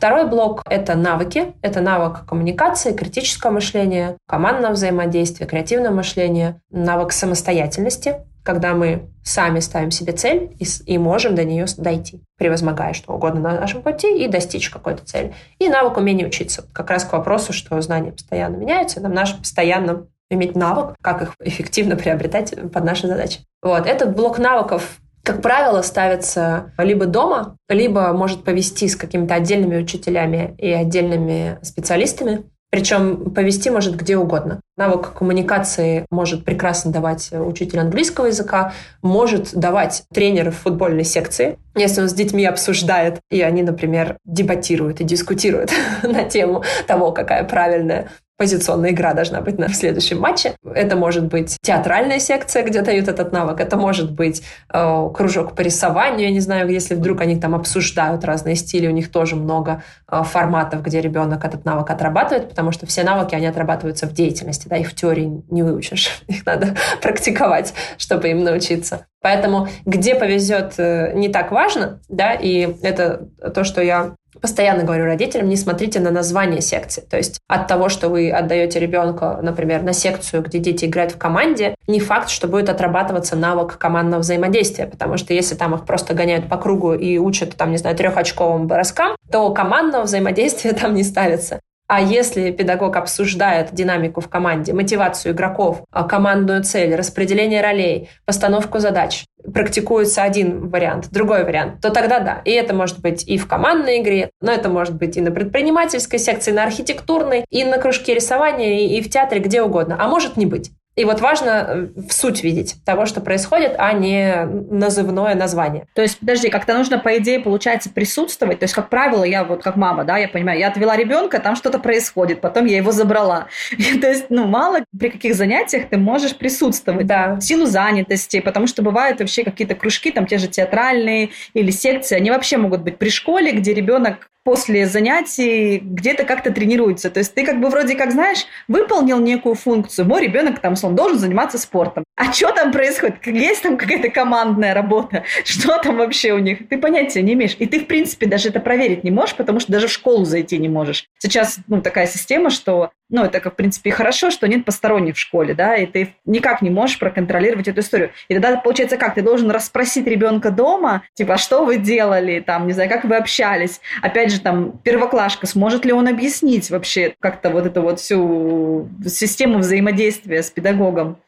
Второй блок – это навыки. Это навык коммуникации, критического мышления, командного взаимодействия, креативного мышления, навык самостоятельности, когда мы сами ставим себе цель и, и можем до нее дойти, превозмогая что угодно на нашем пути и достичь какой-то цели. И навык умения учиться. Как раз к вопросу, что знания постоянно меняются, нам наш постоянно иметь навык, как их эффективно приобретать под наши задачи. Вот. Этот блок навыков как правило, ставится либо дома, либо может повести с какими-то отдельными учителями и отдельными специалистами. Причем повести может где угодно. Навык коммуникации может прекрасно давать учитель английского языка, может давать тренер в футбольной секции, если он с детьми обсуждает, и они, например, дебатируют и дискутируют на тему того, какая правильная позиционная игра должна быть на следующем матче. Это может быть театральная секция, где дают этот навык. Это может быть э, кружок по рисованию. Я не знаю, если вдруг они там обсуждают разные стили, у них тоже много э, форматов, где ребенок этот навык отрабатывает, потому что все навыки, они отрабатываются в деятельности. Да, их в теории не выучишь. Их надо практиковать, чтобы им научиться. Поэтому где повезет, э, не так важно, да, и это то, что я постоянно говорю родителям, не смотрите на название секции. То есть от того, что вы отдаете ребенка, например, на секцию, где дети играют в команде, не факт, что будет отрабатываться навык командного взаимодействия, потому что если там их просто гоняют по кругу и учат, там, не знаю, трехочковым броскам, то командного взаимодействия там не ставится. А если педагог обсуждает динамику в команде, мотивацию игроков, а, командную цель, распределение ролей, постановку задач, практикуется один вариант, другой вариант, то тогда да. И это может быть и в командной игре, но это может быть и на предпринимательской секции, на архитектурной, и на кружке рисования, и в театре, где угодно. А может не быть. И вот важно э, в суть видеть того, что происходит, а не назывное название. То есть, подожди, как-то нужно, по идее, получается, присутствовать. То есть, как правило, я вот как мама, да, я понимаю, я отвела ребенка, там что-то происходит, потом я его забрала. То есть, ну, мало при каких занятиях ты можешь присутствовать. Да. В силу занятости, потому что бывают вообще какие-то кружки, там те же театральные или секции, они вообще могут быть при школе, где ребенок после занятий где-то как-то тренируется. То есть ты как бы вроде как, знаешь, выполнил некую функцию. Мой ребенок там, он должен заниматься спортом. А что там происходит? Есть там какая-то командная работа? Что там вообще у них? Ты понятия не имеешь. И ты, в принципе, даже это проверить не можешь, потому что даже в школу зайти не можешь. Сейчас, ну, такая система, что ну, это, в принципе, хорошо, что нет посторонних в школе, да, и ты никак не можешь проконтролировать эту историю. И тогда получается как? Ты должен расспросить ребенка дома, типа, а что вы делали, там, не знаю, как вы общались. Опять же, там, первоклашка, сможет ли он объяснить вообще как-то вот эту вот всю систему взаимодействия с педагогом?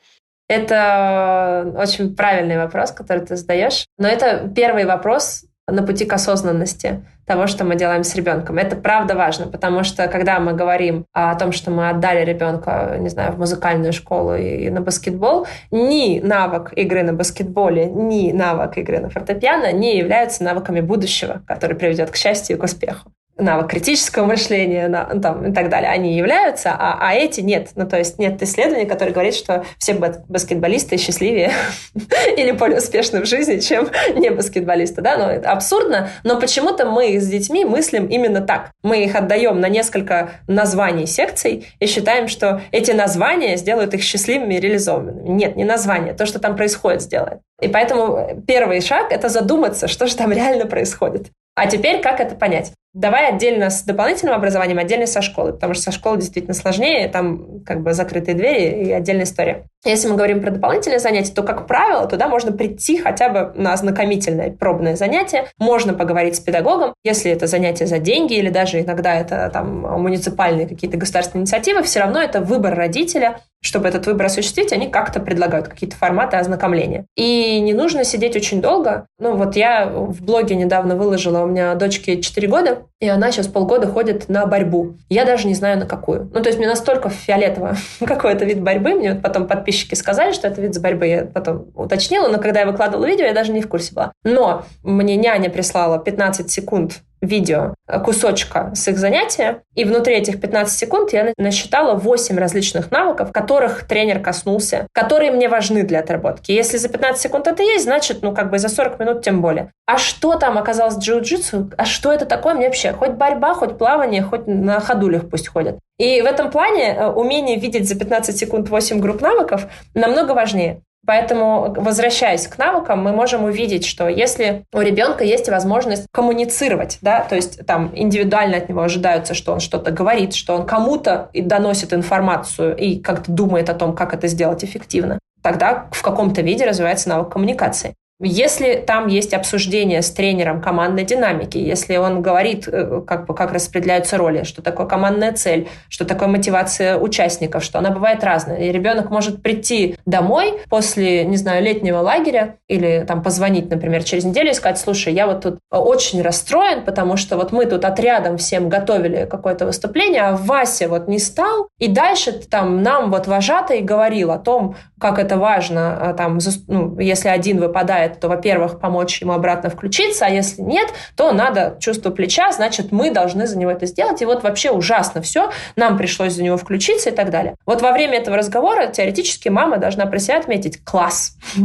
Это очень правильный вопрос, который ты задаешь. Но это первый вопрос на пути к осознанности того, что мы делаем с ребенком. Это правда важно, потому что когда мы говорим о том, что мы отдали ребенка, не знаю, в музыкальную школу и на баскетбол, ни навык игры на баскетболе, ни навык игры на фортепиано не являются навыками будущего, который приведет к счастью и к успеху навык критического мышления на, ну, там, и так далее, они являются, а, а эти нет. Ну, то есть нет исследований, которые говорят, что все баскетболисты счастливее или более успешны в жизни, чем не баскетболисты. Да? Ну, это абсурдно, но почему-то мы с детьми мыслим именно так. Мы их отдаем на несколько названий секций и считаем, что эти названия сделают их счастливыми и реализованными. Нет, не название, то, что там происходит, сделает. И поэтому первый шаг — это задуматься, что же там реально происходит. А теперь как это понять? Давай отдельно с дополнительным образованием, отдельно со школы, потому что со школы действительно сложнее, там как бы закрытые двери и отдельная история. Если мы говорим про дополнительные занятия, то, как правило, туда можно прийти хотя бы на ознакомительное пробное занятие, можно поговорить с педагогом, если это занятие за деньги или даже иногда это там муниципальные какие-то государственные инициативы, все равно это выбор родителя, чтобы этот выбор осуществить, они как-то предлагают какие-то форматы ознакомления. И не нужно сидеть очень долго. Ну вот я в блоге недавно выложила, у меня дочке 4 года, и она сейчас полгода ходит на борьбу. Я даже не знаю, на какую. Ну, то есть мне настолько фиолетово какой это вид борьбы. Мне вот потом подписчики сказали, что это вид борьбы. Я потом уточнила, но когда я выкладывала видео, я даже не в курсе была. Но мне няня прислала 15 секунд видео э, кусочка с их занятия, и внутри этих 15 секунд я насчитала 8 различных навыков, которых тренер коснулся, которые мне важны для отработки. Если за 15 секунд это есть, значит, ну, как бы за 40 минут тем более. А что там оказалось джиу-джитсу? А что это такое мне вообще? Хоть борьба, хоть плавание, хоть на ходулях пусть ходят. И в этом плане э, умение видеть за 15 секунд 8 групп навыков намного важнее. Поэтому, возвращаясь к навыкам, мы можем увидеть, что если у ребенка есть возможность коммуницировать, да, то есть там индивидуально от него ожидаются, что он что-то говорит, что он кому-то доносит информацию и как-то думает о том, как это сделать эффективно, тогда в каком-то виде развивается навык коммуникации. Если там есть обсуждение с тренером командной динамики, если он говорит, э, как, бы, как распределяются роли, что такое командная цель, что такое мотивация участников, что она бывает разная. И ребенок может прийти домой после, не знаю, летнего лагеря или там позвонить, например, через неделю и сказать, слушай, я вот тут очень расстроен, потому что вот мы тут отрядом всем готовили какое-то выступление, а Вася вот не стал, и дальше там нам вот вожатый говорил о том, как это важно, а, там, ну, если один выпадает, то, во-первых, помочь ему обратно включиться, а если нет, то надо чувство плеча, значит, мы должны за него это сделать. И вот вообще ужасно все, нам пришлось за него включиться и так далее. Вот во время этого разговора теоретически мама должна про себя отметить «класс».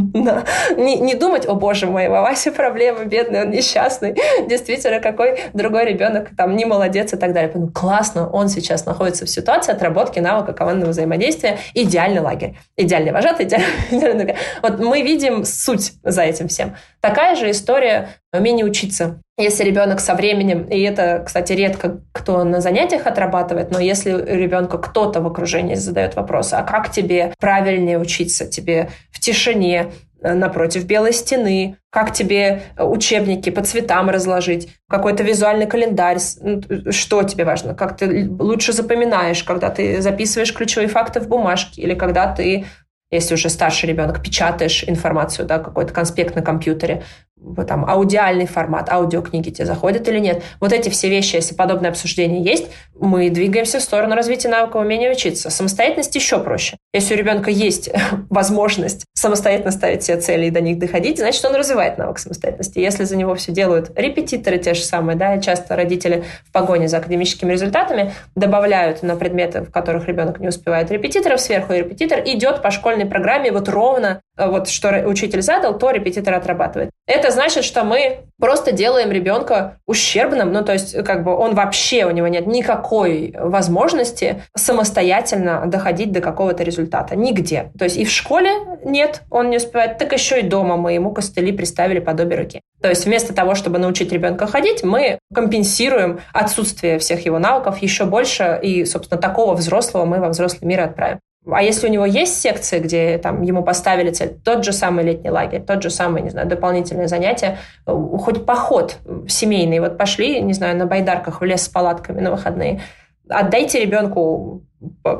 Не думать «о боже мой, у Васи проблемы, бедный, он несчастный». Действительно, какой другой ребенок там не молодец и так далее. Классно, он сейчас находится в ситуации отработки навыка командного взаимодействия. Идеальный лагерь, идеальный вожатый идеально. Вот мы видим суть за этим всем. Такая же история умение учиться. Если ребенок со временем, и это, кстати, редко кто на занятиях отрабатывает, но если ребенка кто-то в окружении задает вопросы, а как тебе правильнее учиться, тебе в тишине, э, напротив белой стены, как тебе э, учебники по цветам разложить, какой-то визуальный календарь, ну, что тебе важно, как ты лучше запоминаешь, когда ты записываешь ключевые факты в бумажке или когда ты если уже старший ребенок, печатаешь информацию, да, какой-то конспект на компьютере, там, аудиальный формат, аудиокниги тебе заходят или нет. Вот эти все вещи, если подобное обсуждение есть, мы двигаемся в сторону развития навыка умения учиться. Самостоятельность еще проще. Если у ребенка есть возможность самостоятельно ставить себе цели и до них доходить, значит, он развивает навык самостоятельности. Если за него все делают репетиторы те же самые, да, и часто родители в погоне за академическими результатами добавляют на предметы, в которых ребенок не успевает репетиторов сверху, и репетитор идет по школьной программе вот ровно, э, вот что учитель задал, то репетитор отрабатывает. Это значит, что мы просто делаем ребенка ущербным, ну, то есть, как бы он вообще, у него нет никакой возможности самостоятельно доходить до какого-то результата. Нигде. То есть и в школе нет, он не успевает, так еще и дома мы ему костыли приставили под обе руки. То есть вместо того, чтобы научить ребенка ходить, мы компенсируем отсутствие всех его навыков еще больше, и, собственно, такого взрослого мы во взрослый мир отправим. А если у него есть секции, где там, ему поставили цель, тот же самый летний лагерь, тот же самый, не знаю, дополнительные занятия, э, хоть поход семейный, вот пошли, не знаю, на байдарках в лес с палатками на выходные, отдайте ребенку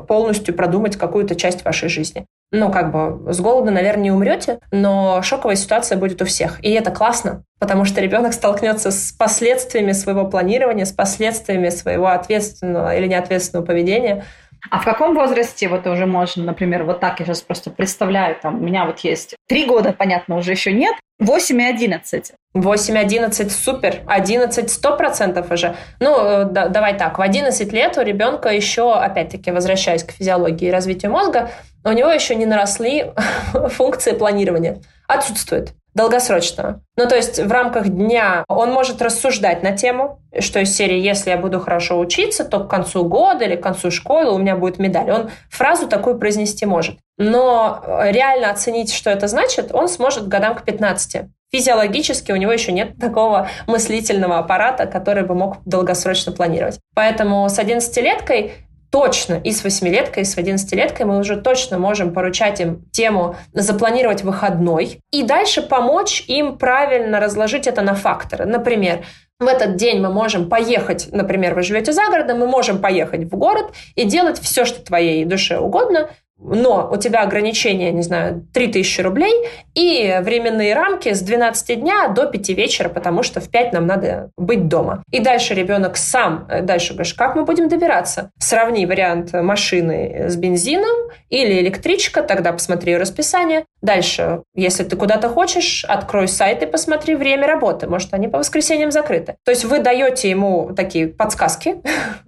полностью продумать какую-то часть вашей жизни. Ну, как бы с голода, наверное, не умрете, но шоковая ситуация будет у всех. И это классно, потому что ребенок столкнется с последствиями своего планирования, с последствиями своего ответственного или неответственного поведения – а в каком возрасте вот уже можно, например, вот так я сейчас просто представляю, там у меня вот есть три года, понятно, уже еще нет, 8 и 11. 8 11 супер, 11 100% уже. Ну, э, да, давай так, в 11 лет у ребенка еще, опять-таки, возвращаясь к физиологии и развитию мозга, у него еще не наросли функции планирования. Отсутствует долгосрочного. Ну, то есть в рамках дня он может рассуждать на тему, что из серии «Если я буду хорошо учиться, то к концу года или к концу школы у меня будет медаль». Он фразу такую произнести может. Но реально оценить, что это значит, он сможет годам к 15. Физиологически у него еще нет такого мыслительного аппарата, который бы мог долгосрочно планировать. Поэтому с 11-леткой точно и с восьмилеткой, и с одиннадцатилеткой мы уже точно можем поручать им тему запланировать выходной и дальше помочь им правильно разложить это на факторы. Например, в этот день мы можем поехать, например, вы живете за городом, мы можем поехать в город и делать все, что твоей душе угодно, но у тебя ограничение, не знаю, 3000 рублей и временные рамки с 12 дня до 5 вечера, потому что в 5 нам надо быть дома. И дальше ребенок сам, э, дальше говоришь, как мы будем добираться? Сравни вариант машины с бензином или электричка, тогда посмотри расписание. Дальше, если ты куда-то хочешь, открой сайт и посмотри время работы. Может, они по воскресеньям закрыты. То есть вы даете ему такие подсказки,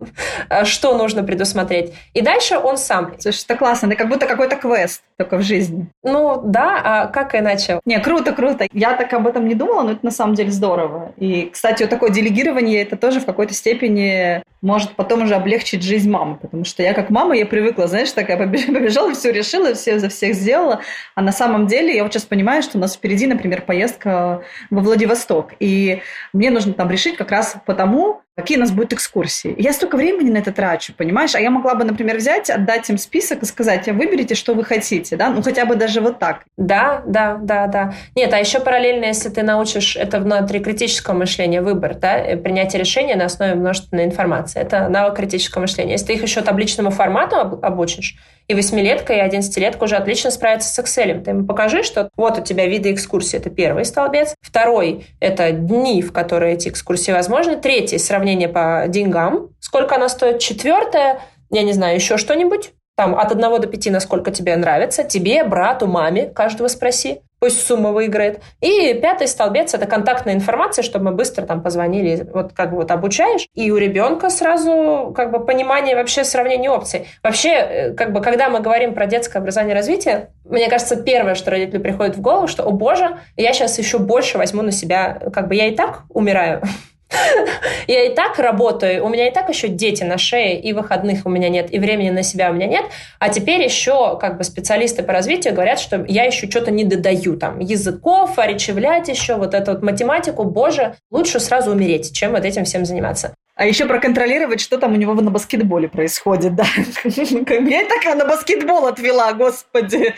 что нужно предусмотреть. И дальше он сам. Слушай, это классно. Это как будто какой-то квест только в жизни. Ну, да, а как иначе? Не, круто, круто. Я так об этом не думала, но это на самом деле здорово. И, кстати, вот такое делегирование, это тоже в какой-то степени может потом уже облегчить жизнь мамы. Потому что я как мама, я привыкла, знаешь, такая побежала, все решила, все за всех сделала. А на самом деле я вот сейчас понимаю, что у нас впереди, например, поездка во Владивосток. И мне нужно там решить как раз потому, какие у нас будут экскурсии. Я столько времени на это трачу, понимаешь? А я могла бы, например, взять, отдать им список и сказать, а выберите, что вы хотите, да? Ну, хотя бы даже вот так. Да, да, да, да. Нет, а еще параллельно, если ты научишь это внутри критического мышления, выбор, да, э, принятие решения на основе множественной информации. Это навык критического мышления. Если ты их еще табличному формату обучишь, и восьмилетка, и одиннадцатилетка уже отлично справятся с Excel. Ты ему покажи, что вот у тебя виды экскурсии. Это первый столбец. Второй – это дни, в которые эти экскурсии возможны. Третий – сравнение по деньгам. Сколько она стоит. Четвертое – я не знаю, еще что-нибудь там от 1 до 5, насколько тебе нравится, тебе, брату, маме, каждого спроси пусть сумма выиграет. И пятый столбец – это контактная информация, чтобы мы быстро там позвонили. Вот как бы вот обучаешь, и у ребенка сразу как бы понимание вообще сравнения опций. Вообще, э, как бы, когда мы говорим про детское образование и развитие, мне кажется, первое, что родителю приходит в голову, что, о боже, я сейчас еще больше возьму на себя, как бы я и так умираю, Я и так работаю, у меня и так еще дети на шее, и выходных у меня нет, и времени на себя у меня нет. А теперь еще как бы специалисты по развитию говорят, что я еще что-то не додаю там языков, а речевлять еще, вот эту вот математику. Боже, лучше сразу умереть, чем вот этим всем заниматься. А еще проконтролировать, что там у него на баскетболе происходит, да. Я такая на баскетбол отвела, господи.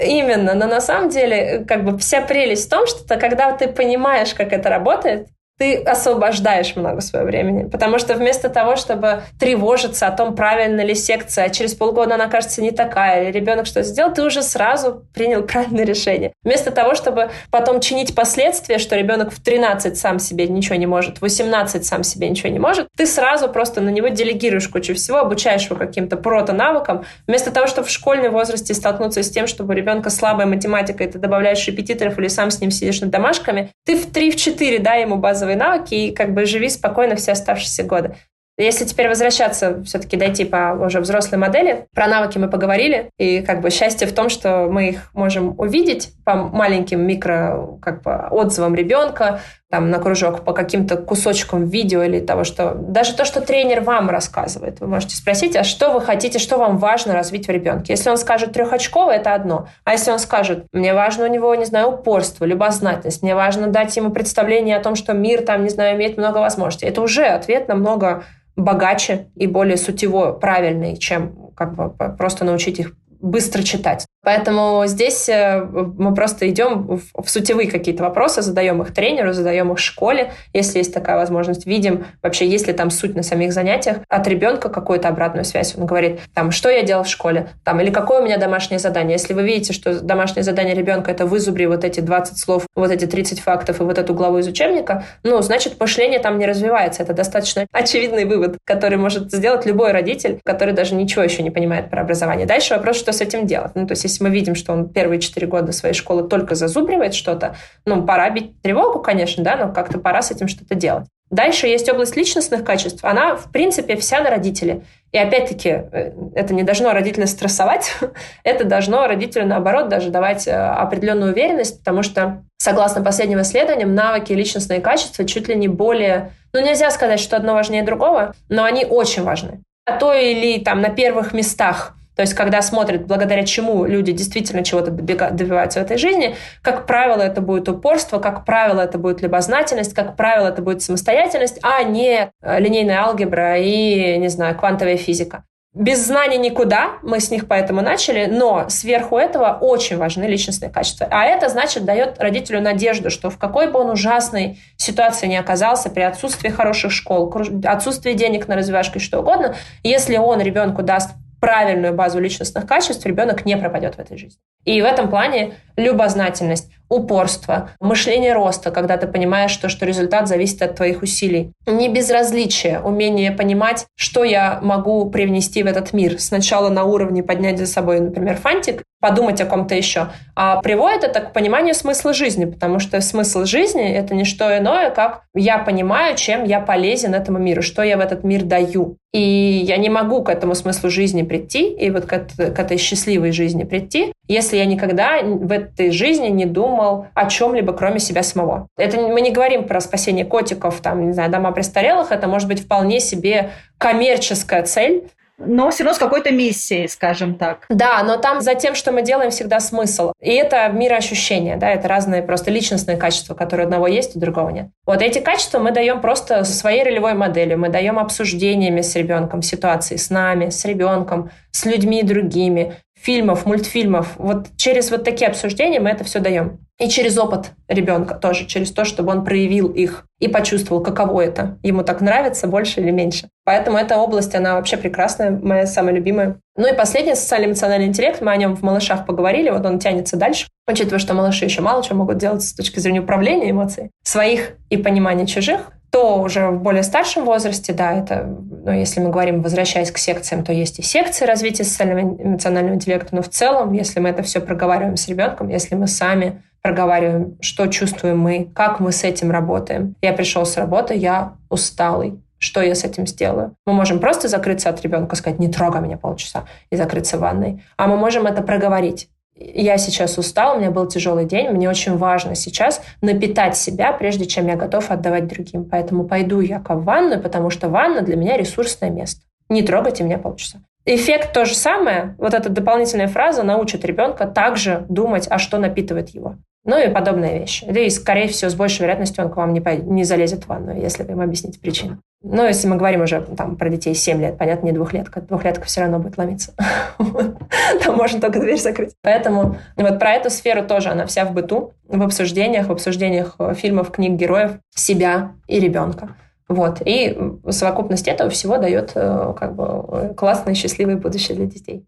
Именно, но на самом деле, как бы вся прелесть в том, что когда ты понимаешь, как это работает, ты освобождаешь много своего времени. Потому что вместо того, чтобы тревожиться о том, правильно ли секция, а через полгода она кажется не такая, или ребенок что сделал, ты уже сразу принял правильное решение. Вместо того, чтобы потом чинить последствия, что ребенок в 13 сам себе ничего не может, в 18 сам себе ничего не может, ты сразу просто на него делегируешь кучу всего, обучаешь его каким-то прото-навыкам. Вместо того, чтобы в школьном возрасте столкнуться с тем, чтобы у ребенка слабая математика, и ты добавляешь репетиторов или сам с ним сидишь над домашками, ты в 3-4 дай ему базовый базовые навыки и как бы живи спокойно все оставшиеся годы. Если теперь возвращаться, все-таки дойти по уже взрослой модели, про навыки мы поговорили, и как бы счастье в том, что мы их можем увидеть по маленьким микро как бы, отзывам ребенка, там, на кружок, по каким-то кусочкам видео или того, что... Даже то, что тренер вам рассказывает. Вы можете спросить, а что вы хотите, что вам важно развить в ребенке? Если он скажет трехочковый, это одно. А если он скажет, мне важно у него, не знаю, упорство, любознательность, мне важно дать ему представление о том, что мир там, не знаю, имеет много возможностей. Это уже ответ намного богаче и более сутево правильный, чем как бы просто научить их быстро читать. Поэтому здесь э, мы просто идем в сутевые какие-то вопросы, задаем их тренеру, задаем их школе, если есть такая возможность. Видим вообще, есть ли там суть на самих занятиях. От ребенка какую-то обратную связь. Он говорит, там, что я делал в школе, там, или какое у меня домашнее задание. Если вы видите, что домашнее задание ребенка это вызубри вот эти 20 слов, вот эти 30 фактов и вот эту главу из учебника, ну, значит, мышление там не развивается. Это достаточно очевидный вывод, который может сделать любой родитель, который даже ничего еще не понимает про образование. Дальше вопрос, что с этим делать. Ну, то есть, если мы видим, что он первые четыре года своей школы только зазубривает что-то, ну, пора бить тревогу, конечно, да, но как-то пора с этим что-то делать. Дальше есть область личностных качеств. Она, в принципе, вся на родителе. И опять-таки, э, это не должно родителя стрессовать, это должно родителю, наоборот, даже давать э, определенную уверенность, потому что, согласно последним исследованиям, навыки и личностные качества чуть ли не более... Ну, нельзя сказать, что одно важнее другого, но они очень важны. А то или там на первых местах то есть, когда смотрят, благодаря чему люди действительно чего-то добиваются в этой жизни, как правило, это будет упорство, как правило, это будет любознательность, как правило, это будет самостоятельность, а не э, линейная алгебра и, не знаю, квантовая физика. Без знаний никуда, мы с них поэтому начали, но сверху этого очень важны личностные качества. А это, значит, дает родителю надежду, что в какой бы он ужасной ситуации не оказался, при отсутствии хороших школ, отсутствии денег на развивашку и что угодно, если он ребенку даст правильную базу личностных качеств, ребенок не пропадет в этой жизни. И в этом плане любознательность, упорство, мышление роста, когда ты понимаешь, что, что результат зависит от твоих усилий. Не безразличие, умение понимать, что я могу привнести в этот мир. Сначала на уровне поднять за собой, например, фантик, подумать о ком-то еще. А приводит это к пониманию смысла жизни, потому что смысл жизни — это не что иное, как я понимаю, чем я полезен этому миру, что я в этот мир даю. И я не могу к этому смыслу жизни прийти, и вот к, к этой счастливой жизни прийти, если я никогда в этой жизни не думал о чем-либо, кроме себя самого. Это мы не говорим про спасение котиков, там, не знаю, дома престарелых, это может быть вполне себе коммерческая цель, но все равно с какой-то миссией, скажем так. Да, но там за тем, что мы делаем, всегда смысл. И это мироощущение, да, это разные просто личностные качества, которые у одного есть, у другого нет. Вот эти качества мы даем просто своей ролевой моделью, мы даем обсуждениями с ребенком ситуации, с нами, с ребенком, с людьми другими, фильмов, мультфильмов. Вот через вот такие обсуждения мы это все даем. И через опыт ребенка тоже, через то, чтобы он проявил их и почувствовал, каково это. Ему так нравится больше или меньше. Поэтому эта область, она вообще прекрасная, моя самая любимая. Ну и последний социально-эмоциональный интеллект, мы о нем в «Малышах» поговорили, вот он тянется дальше, учитывая, что малыши еще мало чего могут делать с точки зрения управления эмоций, своих и понимания чужих, то уже в более старшем возрасте, да, это, ну, если мы говорим, возвращаясь к секциям, то есть и секции развития социального эмоционального интеллекта, но в целом, если мы это все проговариваем с ребенком, если мы сами проговариваем, что чувствуем мы, как мы с этим работаем. Я пришел с работы, я усталый. Что я с этим сделаю? Мы можем просто закрыться от ребенка, сказать, не трогай меня полчаса, и закрыться в ванной. А мы можем это проговорить я сейчас устал, у меня был тяжелый день, мне очень важно сейчас напитать себя, прежде чем я готов отдавать другим. Поэтому пойду я в ванную, потому что ванна для меня ресурсное место. Не трогайте меня полчаса. Эффект то же самое. Вот эта дополнительная фраза научит ребенка также думать, а что напитывает его. Ну и подобные вещи. И, скорее всего, с большей вероятностью он к вам не, по... не залезет в ванную, если вы ему объясните причину. Ну, если мы говорим уже там, про детей 7 лет, понятно, не двухлетка. Двухлетка все равно будет ломиться. Там можно только дверь закрыть. Поэтому вот про эту сферу тоже, она вся в быту, в обсуждениях, в обсуждениях э, фильмов, книг, героев, себя и ребенка. Вот. И совокупность этого всего дает э, как бы классное, счастливое будущее для детей.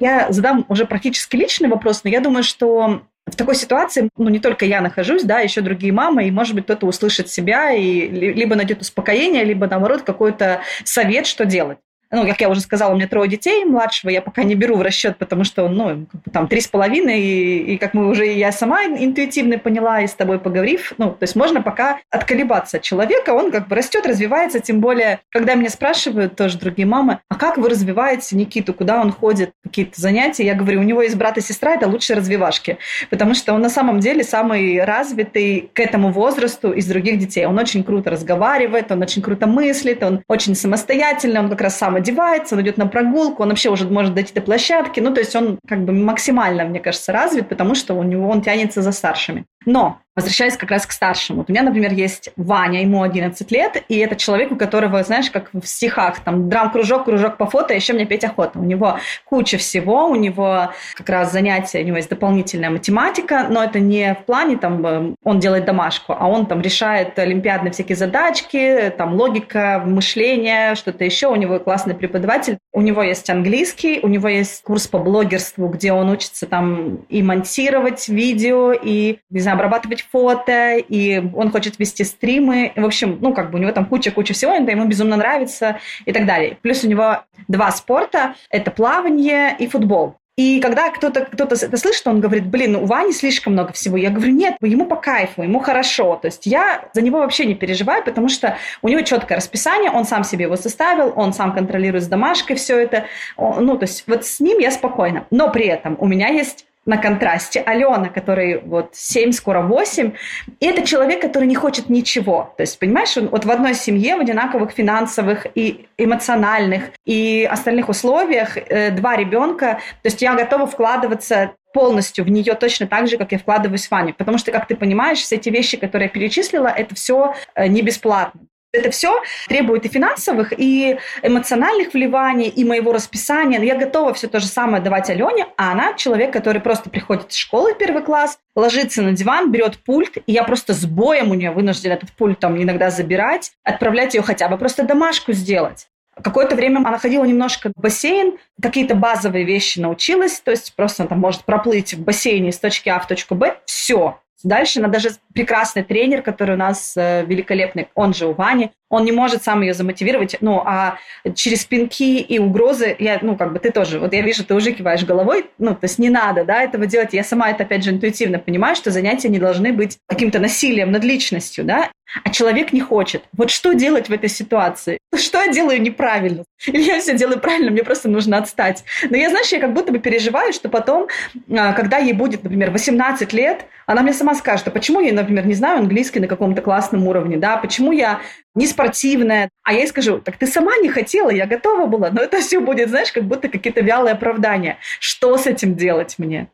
Я задам уже практически личный вопрос, но я думаю, что в такой ситуации, ну, не только я нахожусь, да, еще другие мамы, и, может быть, кто-то услышит себя и либо найдет успокоение, либо, наоборот, какой-то совет, что делать ну, как я уже сказала, у меня трое детей, младшего я пока не беру в расчет, потому что он, ну, там, три с половиной, и, и как мы уже, я сама интуитивно поняла, и с тобой поговорив, ну, то есть можно пока отколебаться от человека, он как бы растет, развивается, тем более, когда меня спрашивают тоже другие мамы, а как вы развиваете Никиту, куда он ходит, какие-то занятия, я говорю, у него есть брат и сестра, это лучшие развивашки, потому что он на самом деле самый развитый к этому возрасту из других детей. Он очень круто разговаривает, он очень круто мыслит, он очень самостоятельный, он как раз сам одевается, он идет на прогулку, он вообще уже может дойти до площадки. Ну, то есть он как бы максимально, мне кажется, развит, потому что у него он тянется за старшими. Но Возвращаясь как раз к старшему. Вот у меня, например, есть Ваня, ему 11 лет, и это человек, у которого, знаешь, как в стихах, там, драм-кружок, кружок по фото, а еще мне петь охота. У него куча всего, у него как раз занятия, у него есть дополнительная математика, но это не в плане, там, э, он делает домашку, а он там решает олимпиадные всякие задачки, там, логика, мышление, что-то еще. У него классный преподаватель. У него есть английский, у него есть курс по блогерству, где он учится там и монтировать видео, и, не знаю, обрабатывать фото, и он хочет вести стримы. В общем, ну, как бы у него там куча-куча всего, это ему безумно нравится и так далее. Плюс у него два спорта – это плавание и футбол. И когда кто-то кто это слышит, он говорит, блин, у Вани слишком много всего. Я говорю, нет, ему по кайфу, ему хорошо. То есть я за него вообще не переживаю, потому что у него четкое расписание, он сам себе его составил, он сам контролирует с домашкой все это. Ну, то есть вот с ним я спокойна. Но при этом у меня есть на контрасте. Алена, который вот 7, скоро 8, и это человек, который не хочет ничего. То есть, понимаешь, он вот в одной семье, в одинаковых финансовых и эмоциональных и остальных условиях э, два ребенка. То есть я готова вкладываться полностью в нее точно так же, как я вкладываюсь в Ваню. Потому что, как ты понимаешь, все эти вещи, которые я перечислила, это все э, не бесплатно. Это все требует и финансовых, и эмоциональных вливаний, и моего расписания. Я готова все то же самое давать Алене, а она человек, который просто приходит из школы в первый класс, ложится на диван, берет пульт, и я просто с боем у нее вынуждена этот пульт там иногда забирать, отправлять ее хотя бы просто домашку сделать. Какое-то время она ходила немножко в бассейн, какие-то базовые вещи научилась, то есть просто она там может проплыть в бассейне с точки А в точку Б, все. Дальше она даже прекрасный тренер, который у нас э, великолепный, он же у Вани, он не может сам ее замотивировать, ну, а через пинки и угрозы, я, ну, как бы ты тоже, вот я вижу, ты уже киваешь головой, ну, то есть не надо, да, этого делать. Я сама это, опять же, интуитивно понимаю, что занятия не должны быть каким-то насилием над личностью, да, а человек не хочет. Вот что делать в этой ситуации? Что я делаю неправильно? Или я все делаю правильно, мне просто нужно отстать. Но я, знаешь, я как будто бы переживаю, что потом, а, когда ей будет, например, 18 лет, она мне сама скажет, а почему я, например, не знаю английский на каком-то классном уровне, да, почему я не спортивная. А я ей скажу, так ты сама не хотела, я готова была, но это все будет, знаешь, как будто какие-то вялые оправдания. Что с этим делать мне?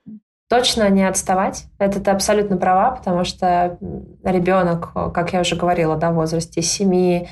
Точно не отставать. Это ты абсолютно права, потому что ребенок, как я уже говорила, да, в возрасте 7-11,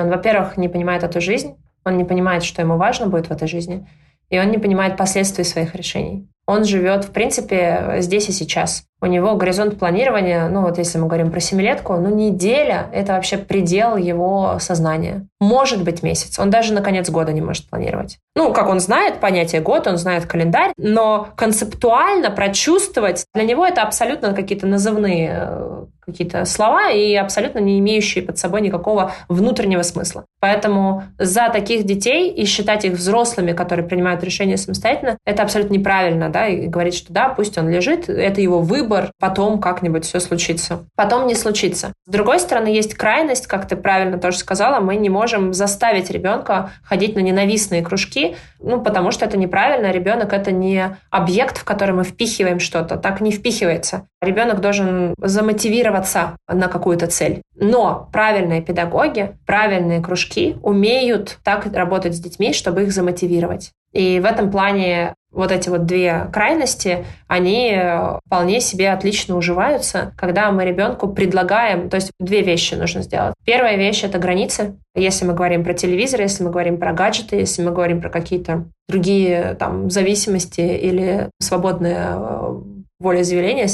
он, во-первых, не понимает эту жизнь, он не понимает, что ему важно будет в этой жизни, и он не понимает последствий своих решений. Он живет, в принципе, здесь и сейчас у него горизонт планирования, ну вот если мы говорим про семилетку, ну неделя – это вообще предел его сознания. Может быть месяц. Он даже на конец года не может планировать. Ну, как он знает понятие год, он знает календарь, но концептуально прочувствовать, для него это абсолютно какие-то назывные э, какие-то слова и абсолютно не имеющие под собой никакого внутреннего смысла. Поэтому за таких детей и считать их взрослыми, которые принимают решения самостоятельно, это абсолютно неправильно, да, и говорить, что да, пусть он лежит, это его выбор, потом как-нибудь все случится. Потом не случится. С другой стороны, есть крайность, как ты правильно тоже сказала, мы не можем заставить ребенка ходить на ненавистные кружки, ну, потому что это неправильно. Ребенок это не объект, в который мы впихиваем что-то. Так не впихивается. Ребенок должен замотивироваться на какую-то цель. Но правильные педагоги, правильные кружки умеют так работать с детьми, чтобы их замотивировать. И в этом плане вот эти вот две крайности, они э, вполне себе отлично уживаются, когда мы ребенку предлагаем, то есть две вещи нужно сделать. Первая вещь — это границы. Если мы говорим про телевизор, если мы говорим про гаджеты, если мы говорим про какие-то другие там зависимости или свободные волеизъявления,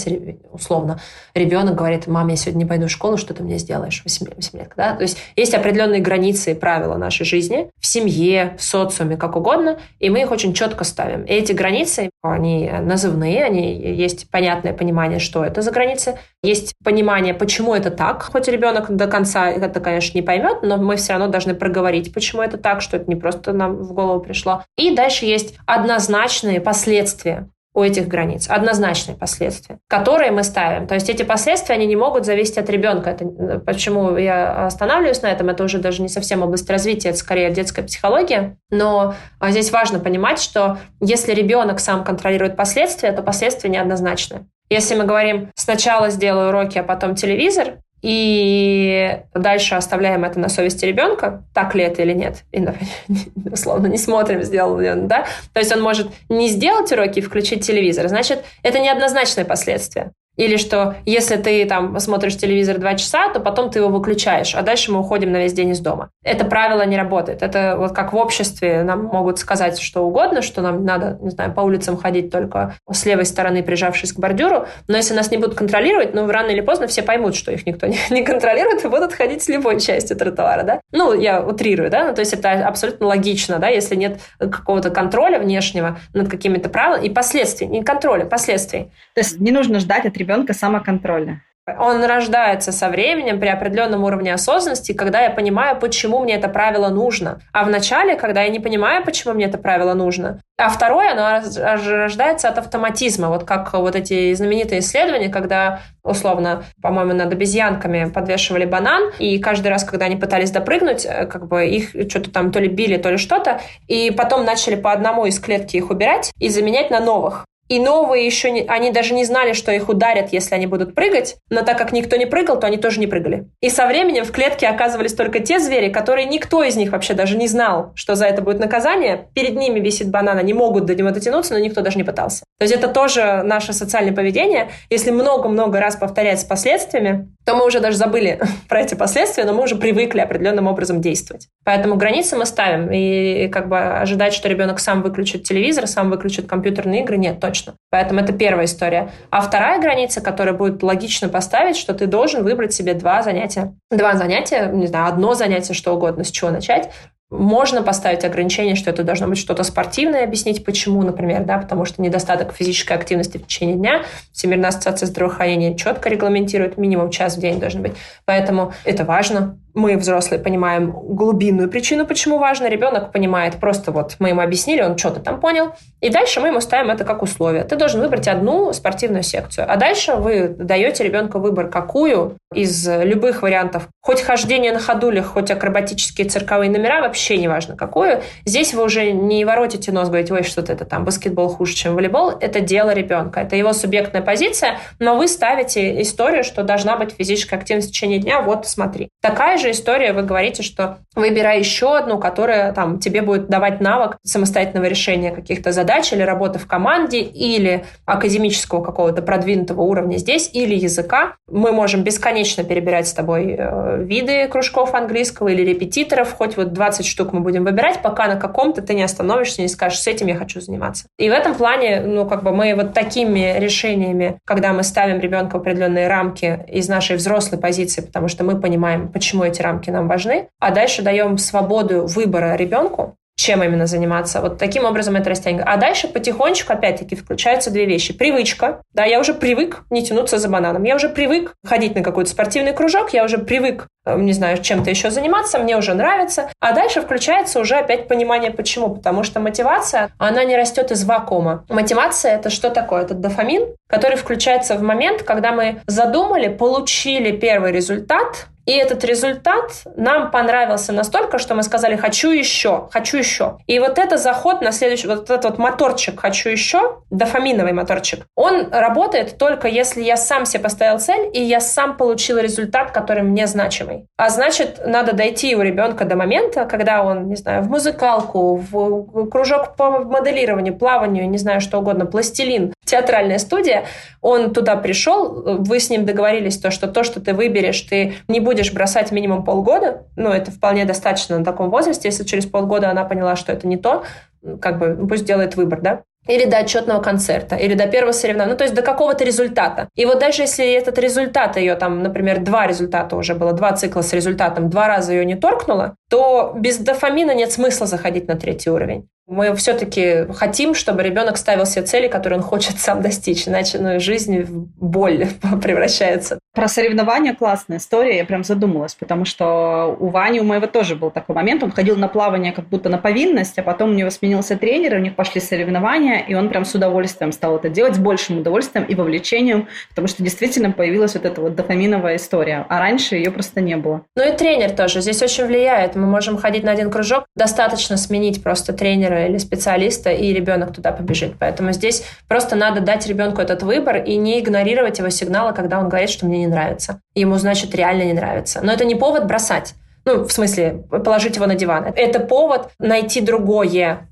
условно, ребенок говорит, мам, я сегодня не пойду в школу, что ты мне сделаешь? 8, 8 лет. Да? То есть есть определенные границы и правила нашей жизни в семье, в социуме, как угодно, и мы их очень четко ставим. И эти границы, они назывные, они есть понятное понимание, что это за границы, есть понимание, почему это так, хоть ребенок до конца это, конечно, не поймет, но мы все равно должны проговорить, почему это так, что это не просто нам в голову пришло. И дальше есть однозначные последствия у этих границ. Однозначные последствия, которые мы ставим. То есть эти последствия, они не могут зависеть от ребенка. Это, почему я останавливаюсь на этом, это уже даже не совсем область развития, это скорее детская психология. Но а, здесь важно понимать, что если ребенок сам контролирует последствия, то последствия неоднозначны. Если мы говорим сначала сделаю уроки, а потом телевизор, и дальше оставляем это на совести ребенка, так ли это или нет. И, условно, не смотрим, сделал ли он, да. То есть он может не сделать уроки и включить телевизор. Значит, это неоднозначные последствия. Или что если ты там смотришь телевизор два часа, то потом ты его выключаешь, а дальше мы уходим на весь день из дома. Это правило не работает. Это вот как в обществе нам могут сказать что угодно, что нам надо, не знаю, по улицам ходить только с левой стороны, прижавшись к бордюру. Но если нас не будут контролировать, ну, рано или поздно все поймут, что их никто не, не контролирует и будут ходить с любой частью тротуара, да? Ну, я утрирую, да? Ну, то есть это абсолютно логично, да? Если нет какого-то контроля внешнего над какими-то правилами и последствий, не контроля, последствий. То есть не нужно ждать от ребенка самоконтроля. Он рождается со временем при определенном уровне осознанности, когда я понимаю, почему мне это правило нужно. А в начале, когда я не понимаю, почему мне это правило нужно. А второе, оно рождается от автоматизма. Вот как вот эти знаменитые исследования, когда, условно, по-моему, над обезьянками подвешивали банан, и каждый раз, когда они пытались допрыгнуть, э, как бы их что-то там то ли били, то ли что-то, и потом начали по одному из клетки их убирать и заменять на новых. И новые еще, не, они даже не знали, что их ударят, если они будут прыгать, но так как никто не прыгал, то они тоже не прыгали. И со временем в клетке оказывались только те звери, которые никто из них вообще даже не знал, что за это будет наказание. Перед ними висит банан, они могут до него дотянуться, но никто даже не пытался. То есть это тоже наше социальное поведение. Если много-много раз повторять с последствиями, то мы уже даже забыли про эти последствия, но мы уже привыкли определенным образом действовать. Поэтому границы мы ставим. И как бы ожидать, что ребенок сам выключит телевизор, сам выключит компьютерные игры, нет, точно точно. Поэтому это первая история. А вторая граница, которая будет логично поставить, что ты должен выбрать себе два занятия. Два занятия, не знаю, одно занятие, что угодно, с чего начать. Можно поставить ограничение, что это должно быть что-то спортивное, объяснить почему, например, да, потому что недостаток физической активности в течение дня. Всемирная ассоциация здравоохранения четко регламентирует, минимум час в день должен быть. Поэтому это важно мы, взрослые, понимаем глубинную причину, почему важно, ребенок понимает просто вот мы ему объяснили, он что-то там понял, и дальше мы ему ставим это как условие. Ты должен выбрать одну спортивную секцию, а дальше вы даете ребенку выбор, какую из любых вариантов, хоть хождение на ходулях, хоть акробатические цирковые номера, вообще не важно какую. Здесь вы уже не воротите нос, говорите, ой, что-то это там, баскетбол хуже, чем волейбол. Это дело ребенка, это его субъектная позиция, но вы ставите историю, что должна быть физическая активность в течение дня, вот смотри. Такая же же история, вы говорите, что выбирай еще одну, которая там тебе будет давать навык самостоятельного решения каких-то задач или работы в команде, или академического какого-то продвинутого уровня здесь, или языка. Мы можем бесконечно перебирать с тобой э, виды кружков английского или репетиторов, хоть вот 20 штук мы будем выбирать, пока на каком-то ты не остановишься, не скажешь, с этим я хочу заниматься. И в этом плане, ну, как бы мы вот такими решениями, когда мы ставим ребенка в определенные рамки из нашей взрослой позиции, потому что мы понимаем, почему эти эти рамки нам важны, а дальше даем свободу выбора ребенку, чем именно заниматься. Вот таким образом это растягивает. А дальше потихонечку, опять-таки, включаются две вещи. Привычка. Да, я уже привык не тянуться за бананом. Я уже привык ходить на какой-то спортивный кружок. Я уже привык, э, не знаю, чем-то еще заниматься. Мне уже нравится. А дальше включается уже опять понимание, почему. Потому что мотивация, она не растет из вакуума. Мотивация — это что такое? Это дофамин, который включается в момент, когда мы задумали, получили первый результат, И этот результат нам понравился настолько, что мы сказали «хочу еще, хочу еще». И вот это заход на следующий, вот этот вот моторчик «хочу еще», дофаминовый моторчик, он работает только если я сам себе поставил цель, и я сам получил результат, который мне значимый. А значит, надо дойти у ребенка до момента, когда он, не знаю, в музыкалку, в кружок по моделированию, плаванию, не знаю, что угодно, пластилин, театральная студия, он туда пришел, вы с ним договорились, то, что то, что ты выберешь, ты не будешь бросать минимум полгода, ну, это вполне достаточно на таком возрасте, если через полгода она поняла, что это не то, как бы пусть делает выбор, да, или до отчетного концерта, или до первого соревнования, ну, то есть до какого-то результата. И вот даже если этот результат ее, там, например, два результата уже было, два цикла с результатом, два раза ее не торкнуло, то без дофамина нет смысла заходить на третий уровень. Мы все-таки хотим, чтобы ребенок ставил себе цели, которые он хочет сам достичь, иначе ну, жизнь в боль превращается. Про соревнования классная история, я прям задумалась, потому что у Вани, у моего тоже был такой момент, он ходил на плавание как будто на повинность, а потом у него сменился тренер, и у них пошли соревнования, и он прям с удовольствием стал это делать, с большим удовольствием и вовлечением, потому что действительно появилась вот эта вот дофаминовая история, а раньше ее просто не было. Ну и тренер тоже здесь очень влияет. Мы можем ходить на один кружок, достаточно сменить просто тренера тренера или специалиста, и ребенок туда побежит. Поэтому здесь просто надо дать ребенку этот выбор и не игнорировать его сигналы, когда он говорит, что мне не нравится. Ему, значит, реально не нравится. Но это не повод бросать. Ну, в смысле, положить его на диван. Это повод найти другое,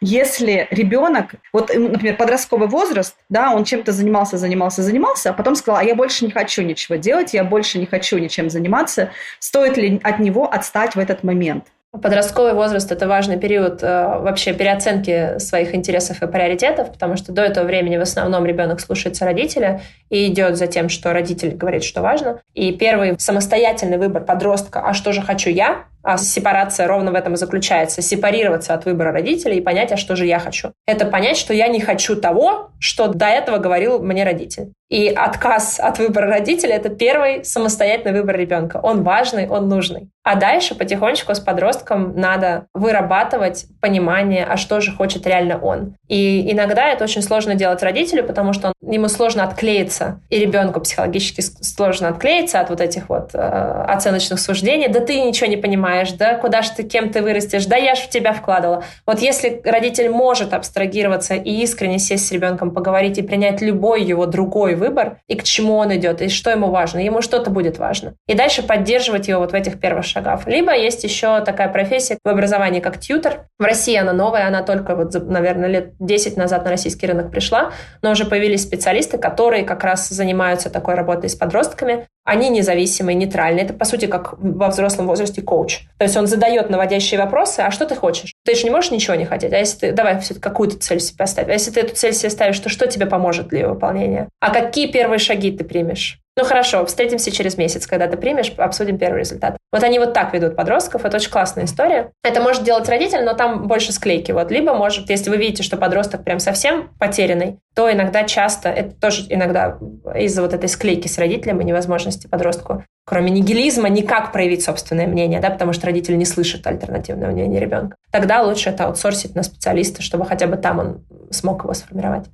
если ребенок, вот, например, подростковый возраст, да, он чем-то занимался, занимался, занимался, а потом сказал, а я больше не хочу ничего делать, я больше не хочу ничем заниматься, стоит ли от него отстать в этот момент? Подростковый возраст – это важный период э, вообще переоценки своих интересов и приоритетов, потому что до этого времени в основном ребенок слушается родителя и идет за тем, что родитель говорит, что важно. И первый самостоятельный выбор подростка «а что же хочу я?» А сепарация ровно в этом и заключается. Сепарироваться от выбора родителей и понять, а что же я хочу. Это понять, что я не хочу того, что до этого говорил мне родитель. И отказ от выбора родителя – это первый самостоятельный выбор ребенка. Он важный, он нужный. А дальше потихонечку с подростком надо вырабатывать понимание, а что же хочет реально он. И иногда это очень сложно делать родителю, потому что он, ему сложно отклеиться, и ребенку психологически сложно отклеиться от вот этих вот э, оценочных суждений. Да ты ничего не понимаешь, да куда же ты, кем ты вырастешь, да я же в тебя вкладывала. Вот если родитель может абстрагироваться и искренне сесть с ребенком, поговорить и принять любой его другой выбор, и к чему он идет, и что ему важно, ему что-то будет важно. И дальше поддерживать его вот в этих первых шагах. Либо есть еще такая профессия в образовании, как тьютер. В России она новая, она только, вот, наверное, лет 10 назад на российский рынок пришла, но уже появились специалисты, которые как раз занимаются такой работой с подростками. Они независимые, нейтральные. Это, по сути, как во взрослом возрасте коуч. То есть он задает наводящие вопросы, а что ты хочешь? Ты же не можешь ничего не хотеть. А если ты, давай все какую-то цель себе поставь. А если ты эту цель себе ставишь, то что тебе поможет для ее выполнения? А какие первые шаги ты примешь? Ну хорошо, встретимся через месяц, когда ты примешь, обсудим первый результат. Вот они вот так ведут подростков, это очень классная история. Это может делать родитель, но там больше склейки. Вот. Либо может, если вы видите, что подросток прям совсем потерянный, то иногда часто, это тоже иногда из-за вот этой склейки с родителем и невозможности подростку, кроме нигилизма, никак проявить собственное мнение, да, потому что родитель не слышит альтернативного мнения ребенка. Тогда лучше это аутсорсить на специалиста, чтобы хотя бы там он смог его сформировать.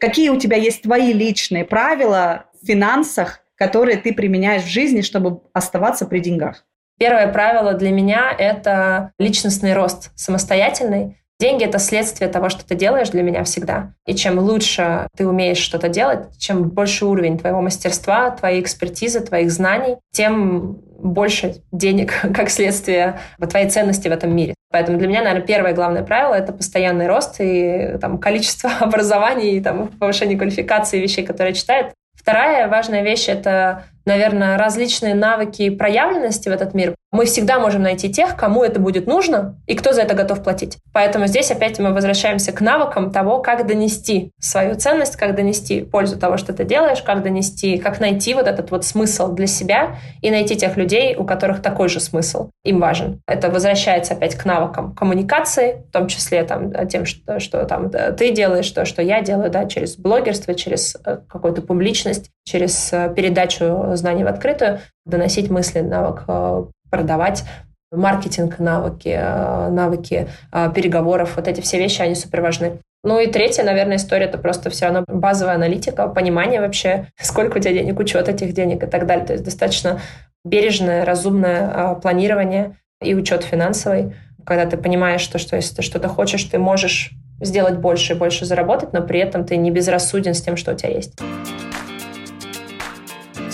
Какие у тебя есть твои личные правила в финансах, которые ты применяешь в жизни, чтобы оставаться при деньгах? Первое правило для меня – это личностный рост самостоятельный. Деньги – это следствие того, что ты делаешь для меня всегда. И чем лучше ты умеешь что-то делать, чем больше уровень твоего мастерства, твоей экспертизы, твоих знаний, тем больше денег, как следствие твоей ценности в этом мире. Поэтому для меня, наверное, первое главное правило – это постоянный рост и там, количество образований, и, там, повышение квалификации вещей, которые читают. Вторая важная вещь – это наверное, различные навыки и проявленности в этот мир, мы всегда можем найти тех, кому это будет нужно и кто за это готов платить. Поэтому здесь опять мы возвращаемся к навыкам того, как донести свою ценность, как донести пользу того, что ты делаешь, как донести, как найти вот этот вот смысл для себя и найти тех людей, у которых такой же смысл им важен. Это возвращается опять к навыкам коммуникации, в том числе там, тем, что, что там ты делаешь, то, что я делаю, да, через блогерство, через э, какую-то публичность, через э, передачу знаний в открытую, доносить мысли, навык э, продавать, маркетинг, навыки, э, навыки переговоров, вот эти все вещи, они супер важны. Ну и третья, наверное, история это просто все равно базовая аналитика, понимание вообще, сколько у тебя денег, учет этих денег и так далее. То есть достаточно бережное, разумное планирование и учет финансовый, когда ты понимаешь, что, что если ты что-то хочешь, ты можешь сделать больше и больше заработать, но при этом ты не безрассуден с тем, что у тебя есть.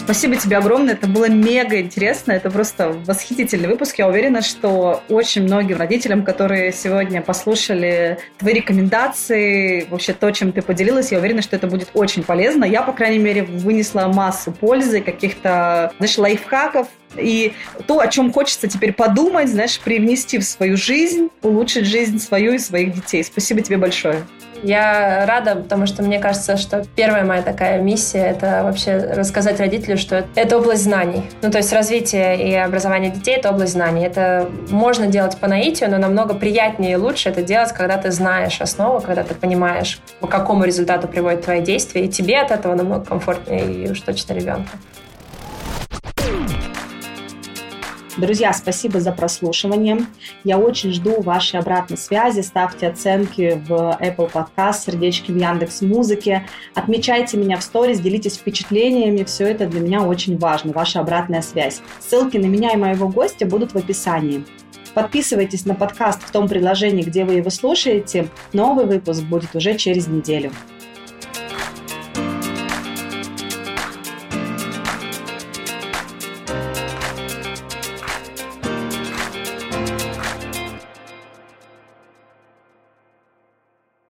Спасибо тебе огромное, это было мега интересно, это просто восхитительный выпуск. Я уверена, что очень многим родителям, которые сегодня послушали твои рекомендации, вообще то, чем ты поделилась, я уверена, что это будет очень полезно. Я, по крайней мере, вынесла массу пользы, каких-то, знаешь, лайфхаков, и то, о чем хочется теперь подумать, знаешь, привнести в свою жизнь, улучшить жизнь свою и своих детей. Спасибо тебе большое. Я рада, потому что мне кажется, что первая моя такая миссия — это вообще рассказать родителю, что это область знаний. Ну, то есть развитие и образование детей — это область знаний. Это можно делать по наитию, но намного приятнее и лучше это делать, когда ты знаешь основу, когда ты понимаешь, по какому результату приводит твои действия, и тебе от этого намного комфортнее, и уж точно ребенку. Друзья, спасибо за прослушивание. Я очень жду вашей обратной связи. Ставьте оценки в Apple Podcast, сердечки в Яндекс Музыке. Отмечайте меня в сторис, делитесь впечатлениями. Все это для меня очень важно, ваша обратная связь. Ссылки на меня и моего гостя будут в описании. Подписывайтесь на подкаст в том приложении, где вы его слушаете. Новый выпуск будет уже через неделю.